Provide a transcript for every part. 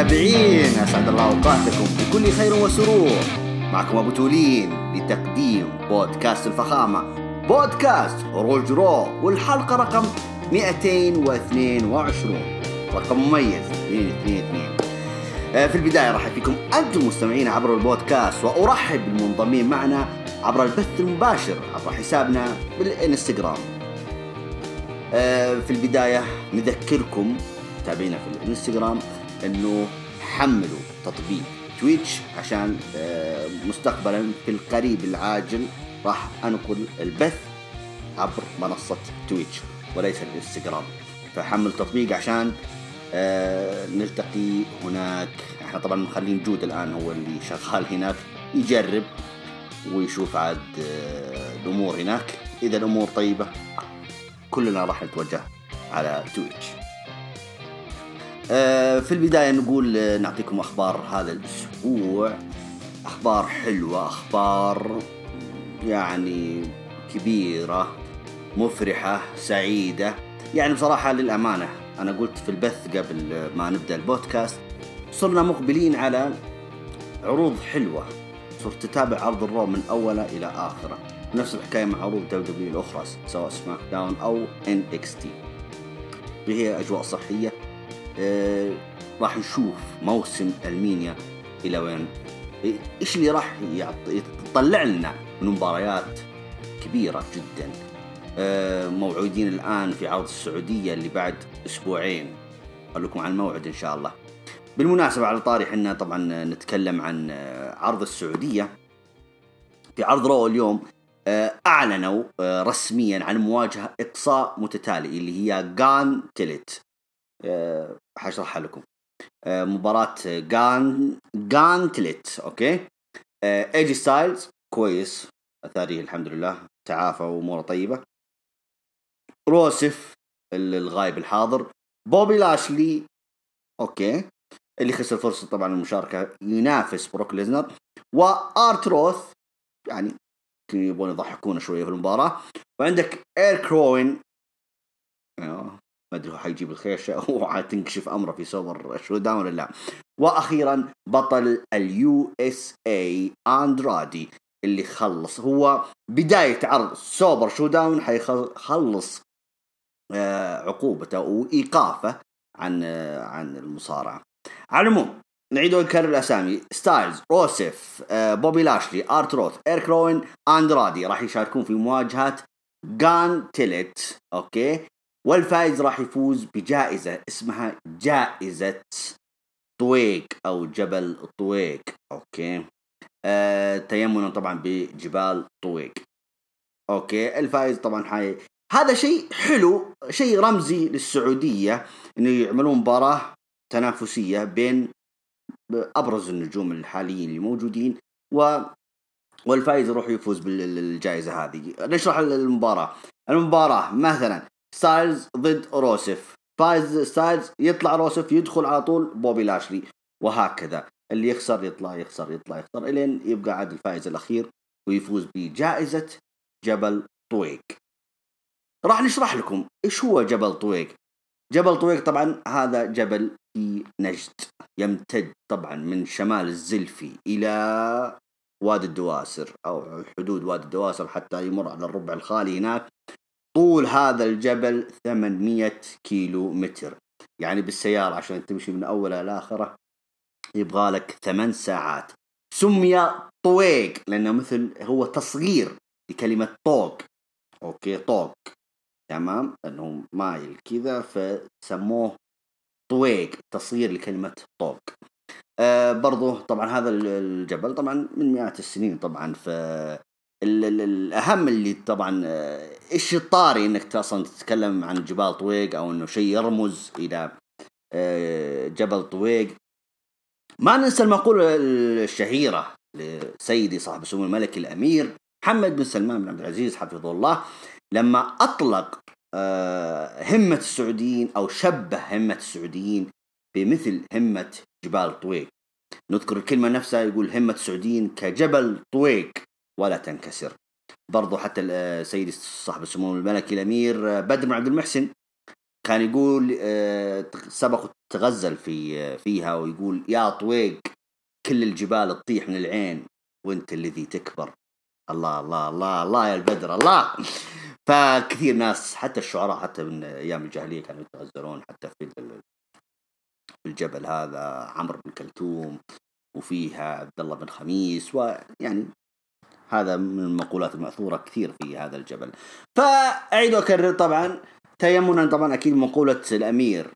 المتابعين. أسعد الله أوقاتكم بكل خير وسرور. معكم أبو تولين لتقديم بودكاست الفخامة. بودكاست روج رو والحلقة رقم 222 رقم مميز. 222 آه، في البداية رحب فيكم أنتم مستمعين عبر البودكاست وأرحب بالمنضمين معنا عبر البث المباشر عبر حسابنا بالإنستغرام. آه، في البداية نذكركم تابعينا في الإنستغرام إنه حملوا تطبيق تويتش عشان آه، مستقبلا في القريب العاجل راح أنقل البث عبر منصة تويتش وليس الإنستغرام. فحمل تطبيق عشان آه، نلتقي هناك. إحنا طبعا مخلين جود الآن هو اللي شغال هناك يجرب ويشوف عاد آه، الأمور هناك. إذا الأمور طيبة كلنا راح نتوجه على تويتش. في البداية نقول آه، نعطيكم أخبار هذا الأسبوع. أخبار حلوة أخبار يعني كبيرة مفرحة سعيدة. يعني بصراحة للأمانة أنا قلت في البث قبل ما نبدأ البودكاست صرنا مقبلين على عروض حلوة. صرت تتابع عرض الرو من أوله إلى آخره. نفس الحكاية مع عروض دبليو الأخرى سواء سماك داون أو إن إكس تي. هي أجواء صحية. آه، راح نشوف موسم رسلمينيا إلى وين. إيش اللي راح يطلع لنا من مباريات كبيرة جدا. آه، موعودين الآن في عرض السعودية اللي بعد أسبوعين. لكم عن الموعد إن شاء الله. بالمناسبة على طاري إحنا طبعا نتكلم عن آه، عرض السعودية. في عرض رو اليوم آه، أعلنوا آه، رسميا عن مواجهة إقصاء متتالي اللي هي gauntlet آه، حشرحها لكم. آه، مباراة gaun gauntlet okay؟ آه، ايجي ستايلز كويس. أثاريه الحمد لله. تعافى وأموره طيبة. روسف ال- الغايب الحاضر. بوبي لاشلي okay. اللي خسر فرصة طبعا المشاركة ينافس بروك ليزنر. وآر تروث يعني يبغون يضحكونا شوية في المباراة. وعندك إيريك روان آه، ما أدري هو حيجيب الخيشه وحتنكشف أمره في سوبر شو داون ولا لا. وأخيرا بطل ال USA أندرادي اللي خلص. هو بداية عرض سوبر شو داون حيخلص آه، عقوبته وإيقافه عن آه، عن المصارعة. على العموم نعيد ونكرر الأسامي. ستايلز روسف آه، بوبي لاشلي آر تروث إيريك روان أندرادي. راح يشاركون في مواجهة gauntlet okay؟ والفائز راح يفوز بجائزة اسمها جائزة طويق أو جبل طويق okay؟ آه تيمنا طبعا بجبال طويق. okay الفائز طبعا حي هذا شيء حلو شيء رمزي للسعودية إنه يعملون مباراة تنافسية بين أبرز النجوم الحاليين اللي موجودين و والفائز يروح يفوز بالجائزة هذه. نشرح المباراة. المباراة مثلا ستايلز ضد روسف فايز ستايلز يطلع روسف يدخل على طول بوبي لاشلي. وهكذا. اللي يخسر يطلع يخسر يطلع يخسر إلين يبقى عاد الفائز الأخير ويفوز بجائزة جبل طويق. راح نشرح لكم إيش هو جبل طويق. جبل طويق طبعا هذا جبل في نجد. يمتد طبعا من شمال الزلفي إلى وادي الدواسر أو حدود وادي الدواسر حتى يمر على الربع الخالي هناك. طول هذا الجبل 800 كيلو متر يعني بالسيارة عشان تمشي من أوله لآخره يبغى لك ثمان ساعات. سمي طويق لأنه مثل هو تصغير لكلمة طوق. أوكي طوق. تمام؟ لأنه مايل كذا فسموه طويق تصغير لكلمة طوق. آه برضو طبعا هذا الجبل طبعا من مئات السنين طبعا ف الأهم اللي طبعا آه، إيش الطاري إنك أصلا تتكلم عن جبال طويق أو إنه شيء يرمز إلى آه، جبل طويق. ما ننسى المقولة الشهيرة لسيدي صاحب السمو الملكي الأمير محمد بن سلمان بن عبد العزيز حفظه الله لما أطلق آه، همة السعوديين أو شبه همة السعوديين بمثل همة جبال طويق. نذكر الكلمة نفسها يقول همة السعوديين كجبل طويق. ولا تنكسر. برضو حتى ال- سيدي صاحب السمو الملكي الأمير بدر بن عبد المحسن كان يقول آه، سبق تغزل في فيها ويقول يا طويق كل الجبال تطيح من العين وانت الذي تكبر. الله الله الله الله يا البدر الله! فكثير ناس حتى الشعراء حتى من أيام الجاهلية كانوا يتغزلون حتى في في الجبل هذا عمرو بن كلثوم وفيها عبد الله بن خميس ويعني هذا من المقولات المأثورة كثير في هذا الجبل. فأعيد وأكرر طبعا. تيمنا طبعا أكيد مقولة الأمير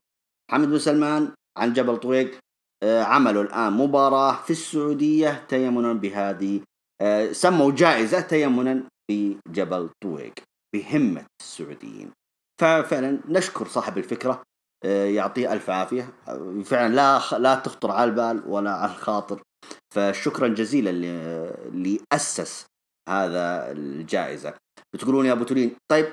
محمد بن سلمان عن جبل طويق آه، عملوا الآن مباراة في السعودية تيمنا بهذه آه، سموا جائزة تيمنا في جبل طويق بهمة السعوديين. ففعلا نشكر صاحب الفكرة آه، يعطيه ألف عافية. فعلا لا لا تخطر على البال ولا على الخاطر. فشكرا جزيلا اللي أسس هذا الجائزة. بتقولون يا أبو تولين طيب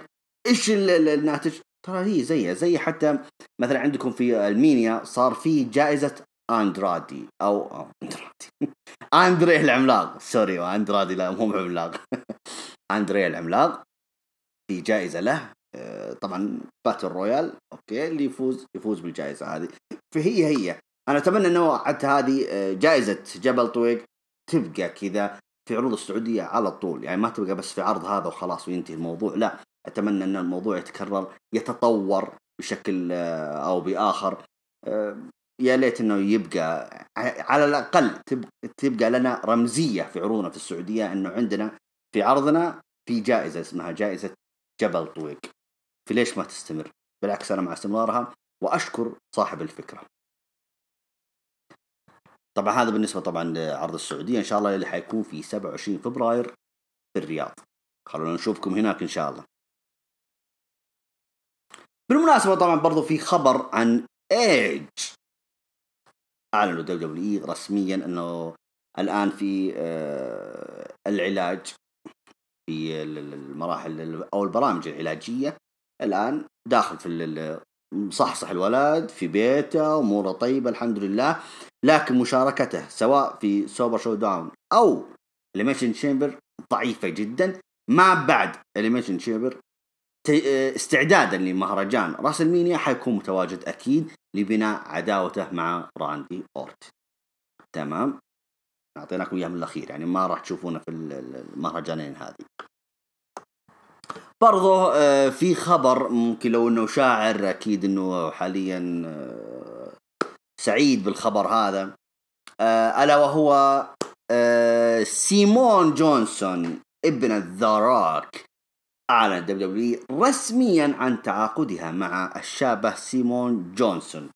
إيش الناتج؟ ترى هي زيها زي حتى مثلا عندكم في WrestleMania صار في جائزة أندرادي أو أندرادي. أندري العملاق sorry أندرادي لا مو عملاق أندري العملاق في جائزة له آه، طبعا battle royal okay اللي يفوز يفوز بالجائزة هذه. فهي هي أنا أتمنى إنه حتى هذه آه، جائزة جبل طويق تبقى كذا في عروض السعودية على طول يعني ما تبقى بس في عرض هذا وخلاص وينتهي الموضوع لا أتمنى إن الموضوع يتكرر يتطور بشكل آه، أو بآخر يا ليت إنه يبقى على الأقل تبقى لنا رمزية في عروضنا في السعودية إنه عندنا في عرضنا في جائزة اسمها جائزة جبل طويق فليش ما تستمر؟ بالعكس أنا مع استمرارها وأشكر صاحب الفكرة. طبعا هذا بالنسبة طبعا لعرض السعودية إن شاء الله اللي حيكون في 27 فبراير في الرياض. خلونا نشوفكم هناك إن شاء الله. بالمناسبة طبعا برضو في خبر عن إيج أعلنوا WWE رسميا إنه الآن في آه، العلاج في المراحل أو البرامج العلاجية الآن داخل في مصحصح الولد في بيته أموره طيبة الحمد لله لكن مشاركته سواء في Super ShowDown أو Elimination Chamber ضعيفة جدا. ما بعد Elimination Chamber استعدادا لمهرجان WrestleMania حيكون متواجد أكيد لبناء عداوته مع راندي أورتن. تمام؟ اعطيناكم اياه من الأخير يعني ما راح تشوفونه في المهرجانين هذه. برضه آه، في خبر ممكن لو إنه شاعر أكيد إنه حاليا آه، سعيد بالخبر هذا آه، ألا وهو سيمون جونسون ابنة ذا روك أعلن W رسميا عن تعاقدها مع الشابة سيمون جونسون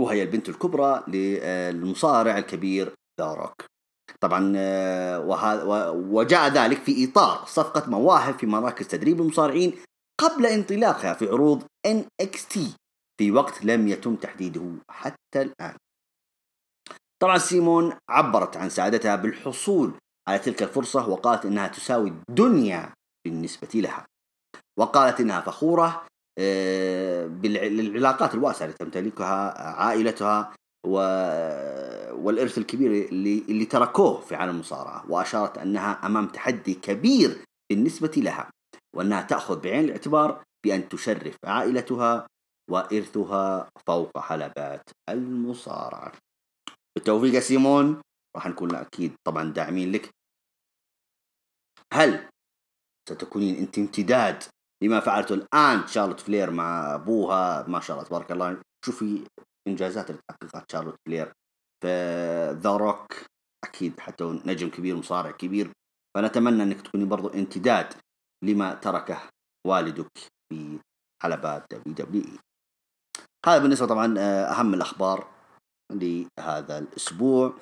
وهي البنت الكبرى للمصارع الكبير ذا روك طبعا آه، وجاء ذلك في إطار صفقة مواهب في مراكز تدريب المصارعين قبل انطلاقها في عروض NXT في وقت لم يتم تحديده حتى الآن. طبعا سيمون عبرت عن سعادتها بالحصول على تلك الفرصة وقالت إنها تساوي الدنيا بالنسبة لها. وقالت إنها فخورة آه، بالعلاقات الواسعة اللي تمتلكها عائلتها والإرث الكبير اللي, اللي تركوه في عالم المصارعة. وأشارت أنها أمام تحدي كبير بالنسبة لها وأنها تأخذ بعين الاعتبار بأن تشرف عائلتها وإرثها فوق حلبات المصارعة. بالتوفيق يا سيمون. راح نكون أكيد طبعا داعمين لك. هل ستكونين أنت امتداد لما فعلته الآن شارلوت فلير مع أبوها؟ ما شاء الله تبارك الله. شوفي إنجازات اللي تحققها شارلوت فلير. ذا روك أكيد حتى نجم كبير مصارع كبير. فنتمنى أنك تكوني برضو امتداد لما تركه والدك في حلبات WW هذا بالنسبة طبعا آه، أهم الأخبار لهذا الأسبوع.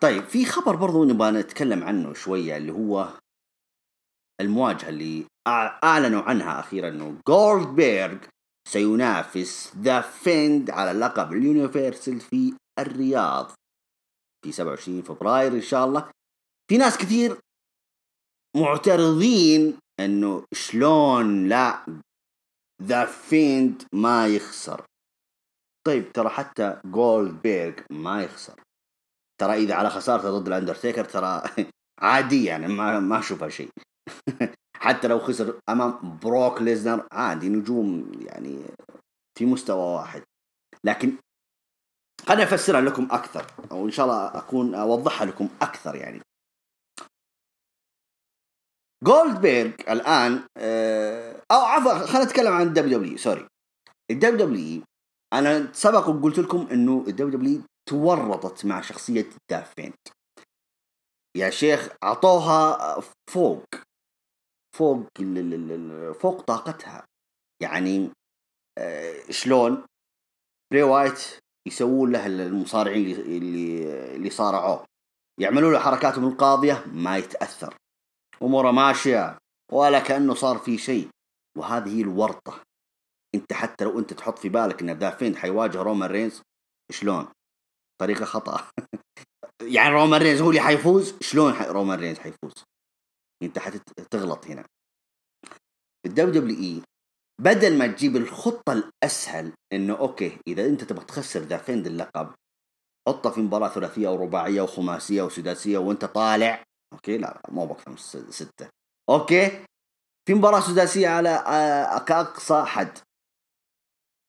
طيب في خبر برضو نبغى نتكلم عنه شوية اللي هو المواجهة اللي أعلنوا عنها أخيرا أنه جولدبيرغ سينافس ذا فيند على لقب ال Universal في الرياض في 27 فبراير إن شاء الله. في ناس كثير معترضين إنه شلون لا ذا فيند ما يخسر. طيب ترى حتى جولدبيرغ ما يخسر. ترى إذا على خسارته ضد الأندرتيكر ترى عادي يعني ما ما أشوفها شيء. حتى لو خسر أمام بروك ليسنر عادي نجوم يعني في مستوى واحد. لكن خليني أفسرها لكم أكثر أو إن شاء الله أكون أوضحها لكم أكثر يعني. جولدبيرغ الآن آه، أو عفوا خلينا نتكلم عن الدبليو دبليو سوري. ال WW أنا سبق وقلت لكم إنه ال WW تورطت مع شخصية ذا فيند يا شيخ أعطوها فوق فوق فوق طاقتها. يعني آه، شلون؟ براي وايت يسوون له المصارعين اللي اللي صارعوه. يعملوا له حركاتهم القاضية ما يتأثر. اموره ماشية ولا كأنه صار في شيء. وهذه هي الورطة. أنت حتى لو أنت تحط في بالك إن ذا فيند حيواجه رومان رينز شلون؟ طريقة خطأ. يعني رومان رينز هو اللي حيفوز؟ شلون رومان رينز حيفوز؟ أنت حتغلط هنا. ال WWE بدل ما تجيب الخطة الأسهل إنه okay إذا أنت تبغى تخسر ذا فيند اللقب حطه في مباراة ثلاثية أو رباعية وخماسية وسداسية وأنت طالع okay؟ لا مو بأكثر من ستة. okay؟ في مباراة سداسية على آه، كأقصى حد.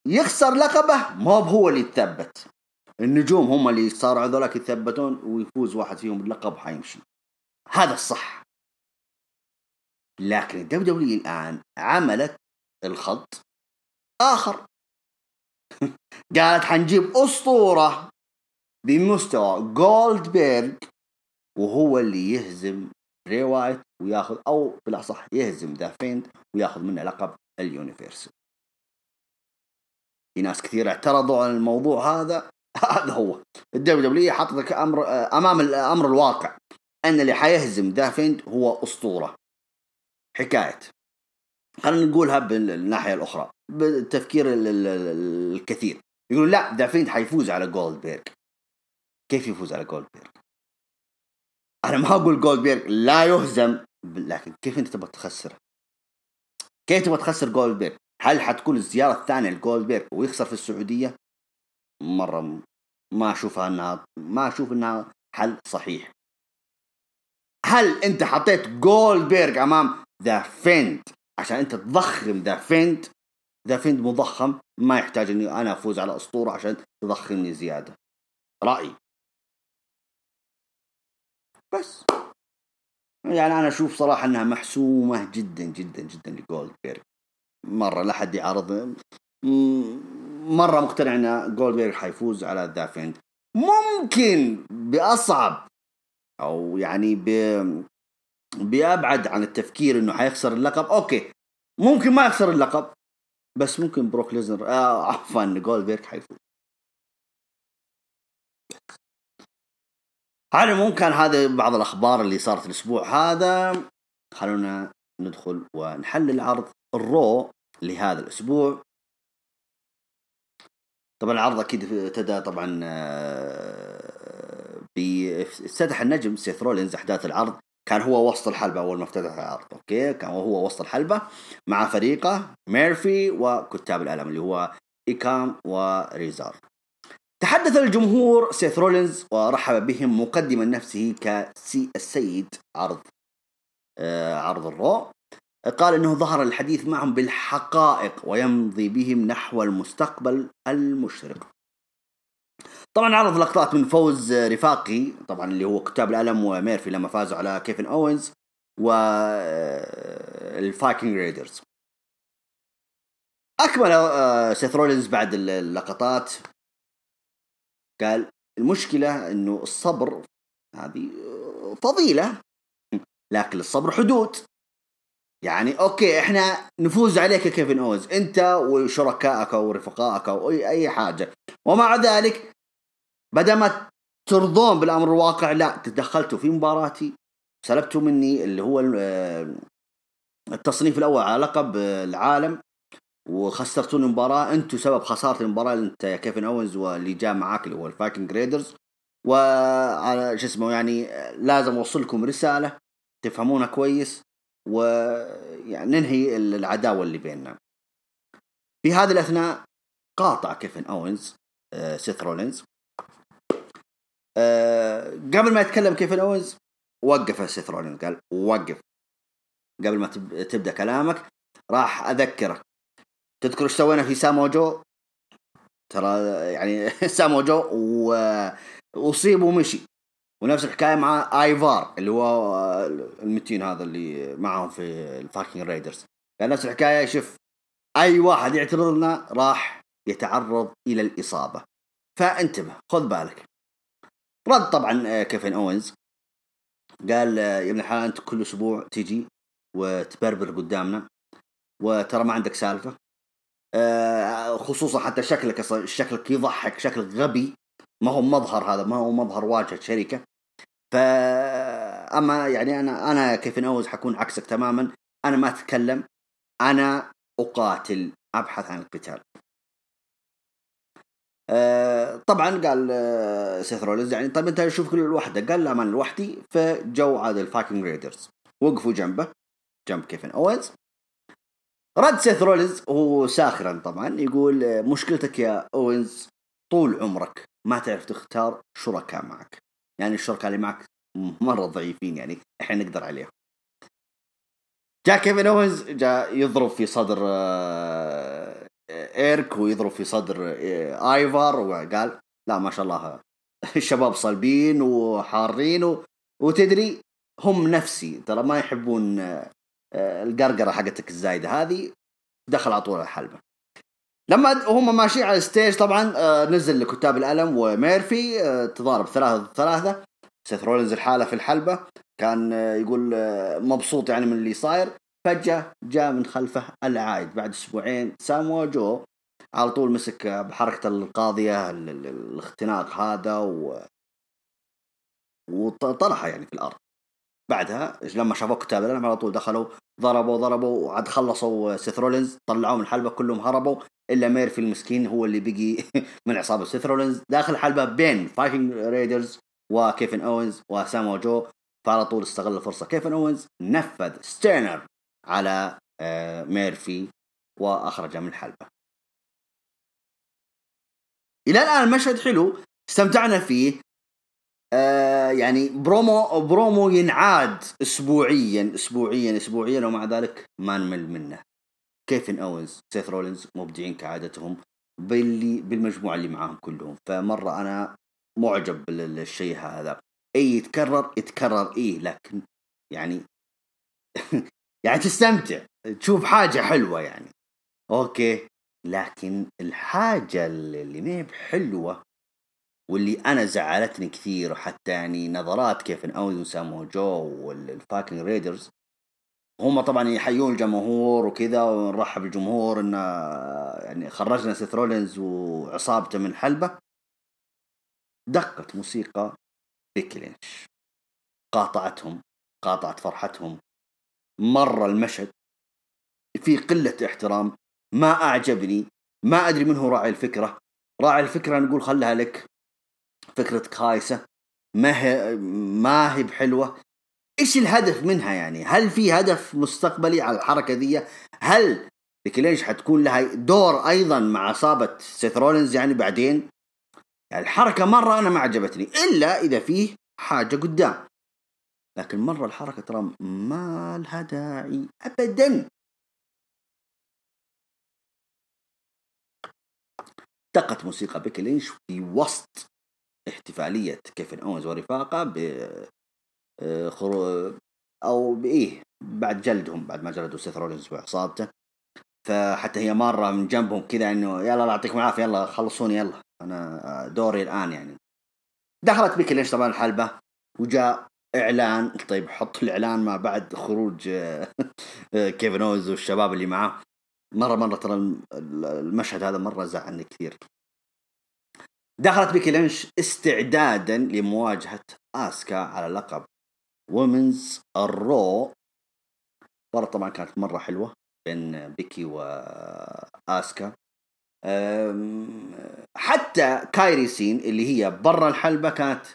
يخسر لقبه ما هو اللي يتثبت. النجوم هم اللي صاروا هذولاك يتثبتون ويفوز واحد فيهم باللقب حيمشي هذا الصح. لكن W الآن عملت الخطأ آخر. قالت حنجيب أسطورة بمستوى جولدبيرغ وهو اللي يهزم براي وايت وياخذ أو بالأصح يهزم ذا فيند وياخذ منه لقب ال Universal. في ناس كثير اعترضوا على الموضوع هذا. هذا هو. ال WW حطتك أمر أمام الامر الواقع. أن اللي حيهزم ذا فيند هو أسطورة. حكاية. خلينا نقولها بالناحية الأخرى. بالتفكير الكثير. يقول لا ذا فيند حيفوز على جولدبيرغ كيف يفوز على جولد بيرج أنا ما أقول جولد بيرج لا يهزم لكن كيف أنت تبغى تخسره؟ كيف تبغى تخسر جولد بيرج هل حتكون الزيارة الثانية لجولد بيرج ويخسر في السعودية؟ مرة ما أشوفها إنها ما أشوف إنها حل صحيح. هل أنت حطيت جولد بيرج أمام ذا فيند عشان أنت تضخم ذا فيند؟ ذا فيند مضخم ما يحتاج إني أنا أفوز على أسطورة عشان تضخمني زيادة. رأيي. بس. يعني أنا أشوف صراحة إنها محسومة جدا جدا جدا لجولد بيرج مرة لا حد يعارض مرة مقتنع إن جولد بيرج حيفوز على ذا فيند ممكن بأصعب أو يعني ب بيبعد عن التفكير إنه حيخسر اللقب. أوكي ممكن ما يخسر اللقب بس ممكن بروك ليسنر آه عفوا جولدبيرج حيفوز. على العموم كان هذا بعض الأخبار اللي صارت الأسبوع هذا. خلونا ندخل ونحلل عرض الرو لهذا الأسبوع. طبعا العرض أكيد ابتدى طبعا آه، افتتح النجم سيث رولينز أحداث العرض. كان هو وسط الحلبة أول ما افتتح العرض أوكي؟ كان هو وسط الحلبة مع فريقه ميرفي وكتاب الألم اللي هو إيكام وريزار تحدث الجمهور سيث رولينز ورحب بهم مقدما نفسه كسي السيد عرض آه عرض الرو. قال إنه ظهر الحديث معهم بالحقائق ويمضي بهم نحو المستقبل المشرق. طبعا عرض لقطات من فوز رفاقي طبعا اللي هو كتاب الألم وميرفي لما فازوا على كيفن أوينز و الفايكنج رايدرز. أكمل آه، سيث رولينز بعد اللقطات. قال المشكلة إنه الصبر هذه فضيلة. لكن للصبر حدود. يعني أوكي إحنا نفوز عليك يا كيفن أوينز. أنت وشركائك أو رفقائك أو أي حاجة. ومع ذلك بدل ما ترضون بالأمر الواقع لا تدخلتوا في مباراتي. سلبتوا مني اللي هو آه، التصنيف الأول على لقب العالم. وخسرتوني المباراة أنتم سبب خسارة المباراة أنت يا كيفن أوينز واللي جاء معاك اللي هو الفايكنج رايدرز. وعلى شو اسمه يعني لازم أوصل لكم رسالة تفهمونها كويس ويعني ننهي العداوة اللي بيننا. في هذه الأثناء قاطع كيفن أوينز آه، سيث رولينز. أه قبل ما يتكلم كيفن أوينز وقف سيث رولينز قال وقف. قبل ما تب- تبدأ كلامك راح أذكرك تذكر إيش سوينا في سامو جو؟ ترى يعني سامو جو وأصيب ومشي. ونفس الحكاية مع آيفار اللي هو المتين هذا اللي معهم في الفايكنج رايدرز كان نفس الحكاية شوف أي واحد يعترض لنا راح يتعرض إلى الإصابة. فانتبه خذ بالك. رد طبعا آه، كيفن أوينز. قال آه، يا ابن الحلال أنت كل أسبوع تجي وتبربر قدامنا وترى ما عندك سالفة. خصوصا حتى شكلك شكلك يضحك شكلك غبي. ما هو مظهر هذا ما هو مظهر واجهة شركة. ف أما يعني أنا أنا كيفن أوينز حكون عكسك تماما أنا ما أتكلم أنا أقاتل أبحث عن القتال. آه، طبعا قال آه، سيث رولينز يعني طيب أنت شوف كل لوحدك قال لا أنا لوحدي فجو عاد الفايكنج رايدرز. وقفوا جنبه. جنب كيفن أوينز. رد سيث رولينز وهو ساخرا طبعا يقول آه، مشكلتك يا أوينز طول عمرك ما تعرف تختار شركاء معك يعني الشركاء اللي معك مرة ضعيفين يعني إحنا نقدر عليهم جاء كيفن أوينز جاء يضرب في صدر آه، إيرك ويضرب في صدر آه، آيفر وقال لا ما شاء الله الشباب صلبين وحارين. وتدري هم نفسي ترى ما يحبون آه، آه، القرقرة حقتك الزايدة هذه دخل على طول الحلبة. لما هم ماشيين على ال stage طبعا آه، نزل لكتاب الألم وميرفي آه، تضارب ثلاثة ثلاثة. سيث رولينز لحاله في الحلبة كان آه، يقول آه، مبسوط يعني من اللي صاير. فجأة جاء من خلفه العايد. بعد أسبوعين سامو جو على طول مسك آه، بحركة القاضية ال- ال- الاختناق هذا و وطرحه يعني في الأرض. بعدها لما شافوا كتاب الالم على طول دخلوا ضربوا ضربوا وعاد خلصوا سيث رولينز طلعوه من الحلبة كلهم هربوا إلا ميرفي المسكين هو اللي بقي من عصابة سيث رولينز. داخل الحلبة بين فايكنج رايدرز وكيفن أوينز وسامو جو. فعلى طول استغل الفرصة. كيفن أوينز نفذ stunner على آه، ميرفي وأخرجه من الحلبة. إلى الآن المشهد حلو استمتعنا فيه. آه يعني promo promo ينعاد اسبوعيا اسبوعيا اسبوعيا ومع ذلك ما نمل منه. كيفن أوينز سيث رولينز مبدعين كعادتهم باللي بالمجموعة اللي معاهم كلهم. فمرة أنا معجب بالشيء هذا. إي يتكرر يتكرر إيه لكن يعني يعني تستمتع تشوف حاجة حلوة يعني. أوكي لكن الحاجة اللي ما هي بحلوة واللي أنا زعلتني كثير وحتى يعني نظرات كيفن أوينز وسامو جو والفايكنج رايدرز هم طبعا يحيون الجمهور وكذا ونرحب بالجمهور ان يعني خرجنا سيث رولينز وعصابته من الحلبة. دقت موسيقى بيكي لينش. قاطعتهم قاطعت فرحتهم. مرة المشهد في قلة احترام. ما أعجبني ما أدري من هو راعي الفكرة. راعي الفكرة نقول خلها لك. فكرة خايسه ما هي ما هي بحلوة. إيش الهدف منها يعني؟ هل في هدف مستقبلي على الحركة ذي هل لينش حتكون لها دور أيضا مع عصابة سيث رولينز يعني بعدين؟ يعني الحركة مرة أنا ما عجبتني إلا إذا فيه حاجة قدام. لكن مرة الحركة ترى ما لها داعي ابدا. دقت موسيقى بيكي لينش في وسط احتفالية كيفن أونز ورفاقة ب آه، خرو... أو بإيه بعد جلدهم بعد ما جلدوا سيث رولينز وعصابته. فحتى هي مرة من جنبهم كذا إنه يلا الله يعطيكم العافية يلا خلصوني يلا. أنا دوري الآن يعني. دخلت بيكي لينش طبعا الحلبة وجاء إعلان. طيب حط الإعلان ما بعد خروج آه، كيفن أونز والشباب اللي معاه. مرة مرة ترى الم- المشهد هذا مرة زعلني كثير. دخلت بيكي لينش استعدادا لمواجهة آسكا على لقب Women's ال Raw مباراة طبعا كانت مرة حلوة بين بيكي وآسكا. أم، حتى كايري سين اللي هي برا الحلبة كانت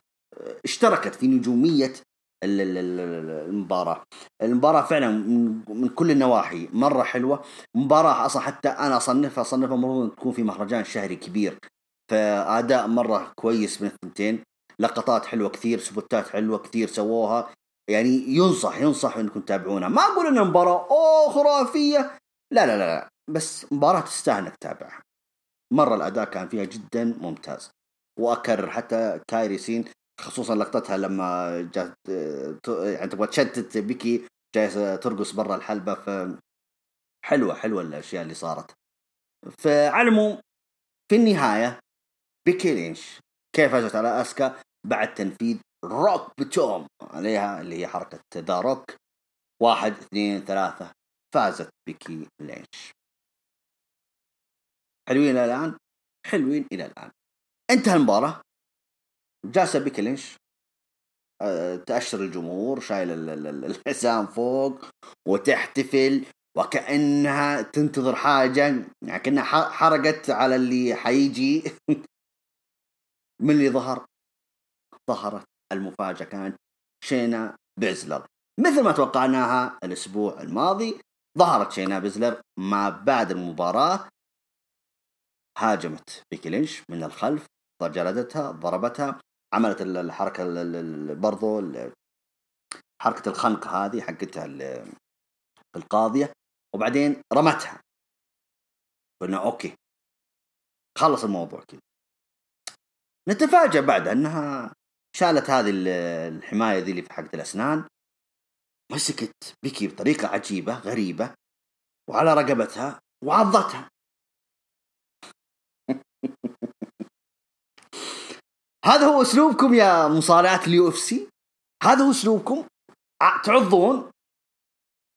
اشتركت في نجومية ال- ال- ال- المباراة. المباراة فعلا من كل النواحي مرة حلوة. مباراة أصلا حتى أنا اصنفها أصنفها المفروض تكون في مهرجان شهري كبير. فأداء مرة كويس من الثنتين. لقطات حلوة كثير سبوتات حلوة كثير سووها. يعني ينصح ينصح إنكم تتابعونها ما أقول ان المباراه اوه خرافية. لا لا لا. بس مباراة تستاهل إنك تتابعها. مرة الأداء كان فيها جدا ممتاز. وأكرر حتى كايري سين خصوصا لقطتها لما جات يعني تبغى تشتت بيكي جالسه ترقص برا الحلبة. ف حلوة حلوة الأشياء اللي صارت. فعلى في النهاية بيكي لينش كيف فازت على أسكا بعد تنفيذ Rock Bottom؟ عليها اللي هي حركة ذا روك. واحد اثنين ثلاثة. فازت بيكي لينش حلوين إلى الآن؟ حلوين إلى الآن. انتهى المباراة. جالسه بيكي لينش آه، تأشر الجمهور شايل الحزام فوق وتحتفل وكأنها تنتظر حاجة يعني كأنها حرقت على اللي حيجي. من اللي ظهر؟ ظهرت المفاجأة كانت شينا بيزلر. مثل ما توقعناها الأسبوع الماضي ظهرت شينا بيزلر ما بعد المباراة. هاجمت بيكي لينش من الخلف جلدتها ضربتها عملت الحركة برضو حركة الخنق هذه حقتها القاضية وبعدين رمتها. قلنا okay خلص الموضوع كذا. نتفاجأ بعد أنها شالت هذه الحماية ذي اللي في حقة الأسنان مسكت بيكي بطريقة عجيبة غريبة وعلى رقبتها وعضتها. هذا هو أسلوبكم يا مصارعات ال UFC؟ هذا هو أسلوبكم؟ تعضون؟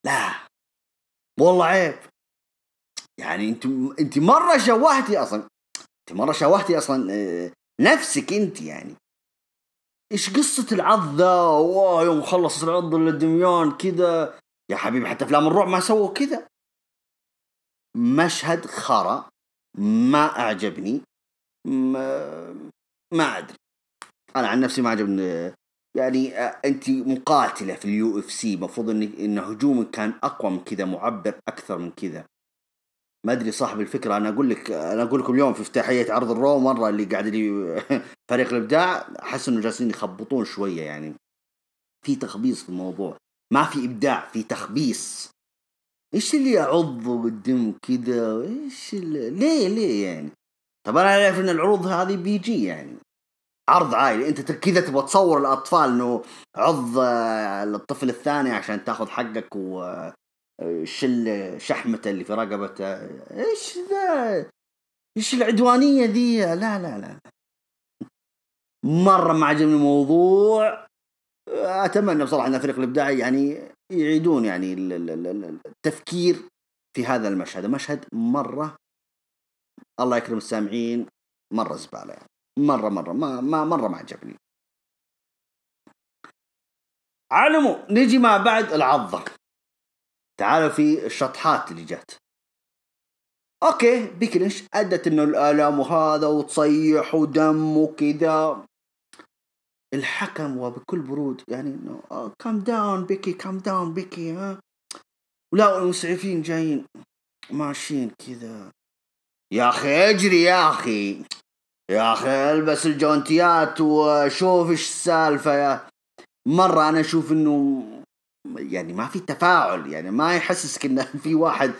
لا. والله عيب. يعني انت انت مرة شوهتي أصلا. انت مرة شوهتي أصلا آه، نفسك انت يعني. إيش قصة العض ذا؟ واه يوم خلص العض للدميان كذا. يا حبيبي حتى أفلام الرعب ما سووا كذا. مشهد خرا ما أعجبني ما, ما أدري. أنا عن نفسي ما عجبني. يعني آه، أنت مقاتلة في ال UFC المفروض إن هجومك كان أقوى من كذا معبر أكثر من كذا. ما أدري صاحب الفكرة أنا أقول لك أنا أقول لكم اليوم في افتتاحية عرض ال Raw مرة اللي قاعد لي فريق الإبداع أحس إنه جالسين يخبطون شوية يعني. في تخبيص في الموضوع. ما في إبداع في تخبيص. إيش اللي يعض والدم كذا إيش اللي... ليه ليه يعني؟ طب أنا اعرف إن العروض هذه PG يعني. عرض عائلي. أنت كذا تبغى تصور الأطفال إنه عض الطفل الثاني عشان تاخذ حقك وشل آه، شحمته اللي في رقبته. إيش ذا؟ إيش العدوانية ذي؟ لا لا لا مرة ما عجبني الموضوع. أتمنى بصراحة أن فريق الابداع يعني يعيدون يعني التفكير في هذا المشهد. المشهد مرة الله يكرم السامعين مرة زبالة يعني. مرة مرة ما, ما مرة ما عجبني. علموا نجي ما بعد العضة. تعالوا في الشطحات اللي جت. okay بيكي لينش أدت إنه الألم وهذا وتصيح ودم وكذا. الحكم وبكل برود يعني إنه calm down بيكي calm down بيكي ها. ولا المسعفين جايين ماشيين كذا. يا أخي اجري يا أخي. يا أخي ألبس الجونتيات وشوف إيش السالفة. يا مرة أنا أشوف إنه يعني ما في تفاعل يعني ما يحسسك إن في واحد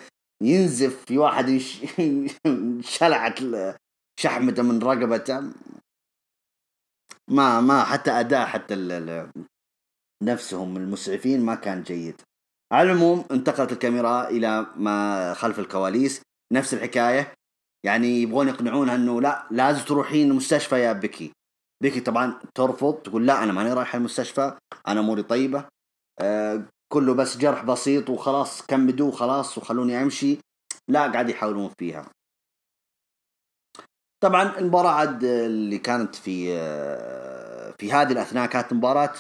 ينزف في واحد. شلعت شحمته من رقبته ما ما حتى أداء حتى. نفسهم المسعفين ما كان جيد على العموم انتقلت الكاميرا إلى ما خلف الكواليس نفس الحكاية يعني يبغون يقنعونها إنه لا لازم تروحين المستشفى يا بكي بكي طبعا ترفض تقول لا أنا ماني رايحه المستشفى أنا أموري طيبة كله بس جرح بسيط وخلاص كمدوا خلاص وخلوني أمشي. لا قاعد يحاولون فيها. طبعا المباراة عاد اللي كانت في آه، في هذه الأثناء كانت مباراة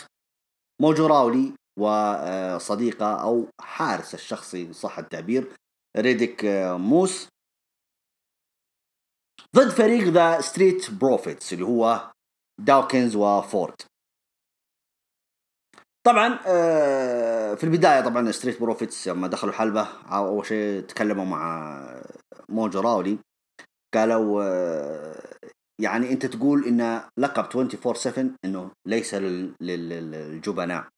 موجو راولي وصديقه أو حارس الشخصي صح التعبير ريديك آه، موس. ضد فريق The Street Profits اللي هو داوكنز وفورد. طبعا آه، في البداية طبعا ستريت بروفيتس لما دخلوا الحلبه أول شيء تكلموا مع موجو راولي. قالوا آه، يعني أنت تقول إن لقب 24 7 إنه ليس للجبناء.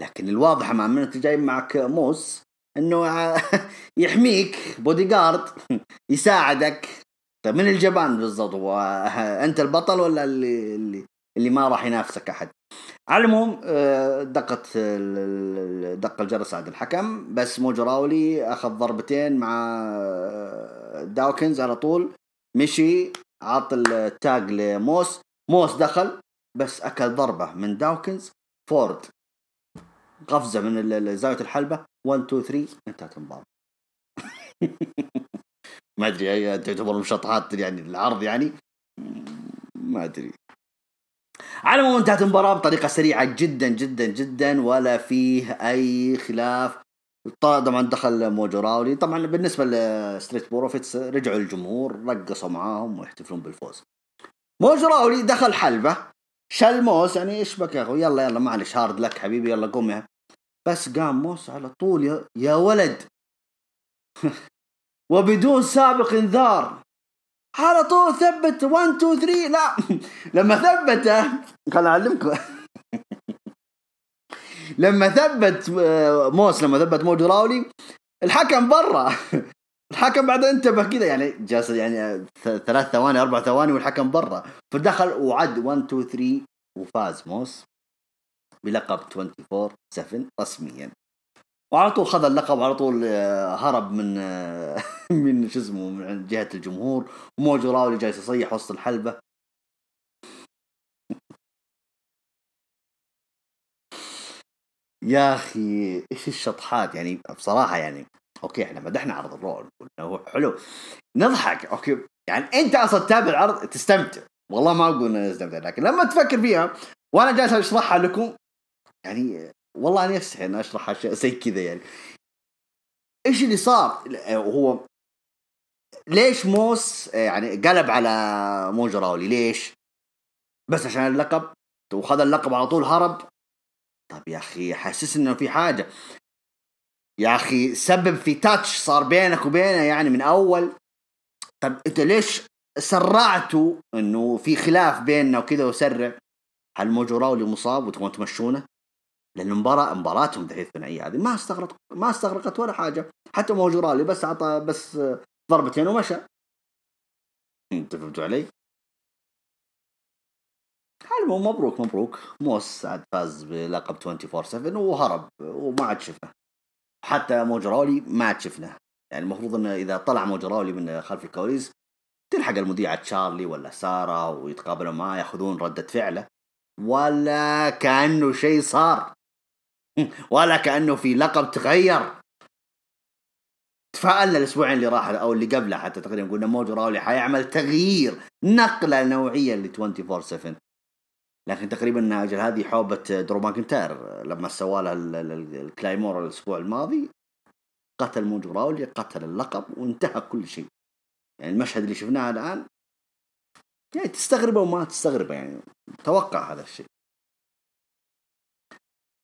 لكن الواضح امام انت جاي معك موس إنه يحميك بودي جارد يساعدك. طيب من الجبان بالضبط؟ هو أنت البطل ولا اللي اللي اللي ما راح ينافسك أحد؟ على العموم آه، دقت دق الجرس عند الحكم بس مو جراولي أخذ ضربتين مع آه، داوكنز على طول مشي عط التاج لموس موس دخل بس أكل ضربة من داوكنز فورد قفزة من زاوية الحلبة 1 2 3 انتهت المباراة. ما أدري تعتبر مشطحات يعني العرض يعني؟ ما أدري. على العموم انتهت المباراة بطريقة سريعة جدا جدا جدا ولا فيه أي خلاف. طبعا دخل موجو راولي طبعا بالنسبة لستريت بروفيتس رجعوا الجمهور رقصوا معاهم ويحتفلون بالفوز. موجو راولي دخل حلبة. شل موس يعني إيش بك يا أخوي؟ يلا يلا معلش hard luck حبيبي يلا قوم يا. بس قام موس على طول يا, يا ولد. وبدون سابق انذار. على طول ثبت. 1 2 3 لا. لما ثبته خليني اعلمكم لما ثبت آه، موس لما ثبت موجو راولي الحكم برا. الحكم بعد انتبه كذا يعني جالس يعني ثلاث ثواني أربع ثواني والحكم برا. فدخل وعد. 1 2 3 وفاز موس. بلقب 24 7 رسميا. وعلى طول خذ اللقب وعلى طول آه، هرب من آه، من شو اسمه من جهة الجمهور. وموجو راولي جالس يصيح وسط الحلبة. يا أخي إيش الشطحات؟ يعني بصراحة يعني okay إحنا مدحنا عرض الرو هو حلو. نضحك okay. يعني أنت أصلا تتابع العرض تستمتع. والله ما أقول اني استمتع لكن لما تفكر فيها وأنا جالس أشرحها لكم يعني والله اني استحي إني أشرح اشياء زي كذا يعني. إيش اللي صار؟ هو ليش موس يعني قلب على موجو راولي؟ ليش؟ بس عشان اللقب. وخذ اللقب على طول هرب. طب يا أخي حاسس إنه في حاجة. يا أخي سبب في تاتش صار بينك وبينه يعني من أول. طب أنت ليش سرعتوا إنه في خلاف بيننا وكذا وسرع؟ هل موجو راولي مصاب وتبغون تمشونه؟ لأن المباراه مباراتهم دحين الثنائيه هذه ما استغرقت ما استغرقت ولا حاجة. حتى موجو راولي بس عطى بس ضربتين ومشى. انت فهمتوا علي؟ المهم مبروك مبروك. موس عاد فاز بلقب 24 7 وهرب وما عاد شفنه حتى موجراولي ما عاد شفنه يعني المفروض إنه إذا طلع موجو راولي من خلف الكواليس تلحق المذيعة تشارلي ولا سارة ويتقابلوا معاه يأخذون ردة فعله. ولا كأنه شيء صار. ولا كأنه في لقب تغير. تفائلنا الاسبوعين اللي راح أو اللي قبله حتى تقريبا. قلنا موجو راولي حيعمل تغيير نقلة نوعية ل 24 7 لكن تقريبا أجل هذه حوبة درو ماكنتاير. لما سوى لها ال Claymore الأسبوع الماضي قتل موجو راولي قتل اللقب وانتهى كل شيء. يعني المشهد اللي شفناه الآن يعني تستغربه وما تستغربه يعني توقع هذا الشيء.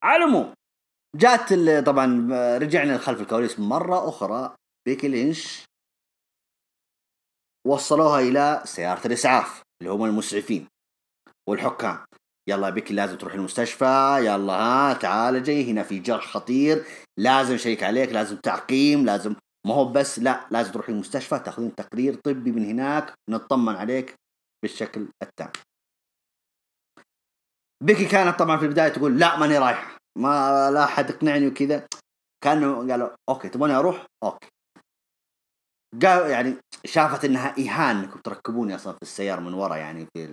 على العموم جات طبعا رجعنا خلف الكواليس مرة أخرى بيكي لينش وصلوها إلى سيارة الإسعاف اللي هم المسعفين والحكام. يلا بيكي لازم تروح المستشفى يلا ها تعال جاي هنا في جرح خطير لازم check عليك لازم تعقيم لازم ما هو بس لا لازم تروح المستشفى تاخذين تقرير طبي من هناك نطمن عليك بالشكل التام. بيكي كانت طبعا في البداية تقول لا ماني رايحه ما لا احد يقنعني وكذا كانوا قالوا okay تبغوني أروح okay قال يعني شافت انها اهان انكم تركبوني أصلا في السياره من ورا يعني في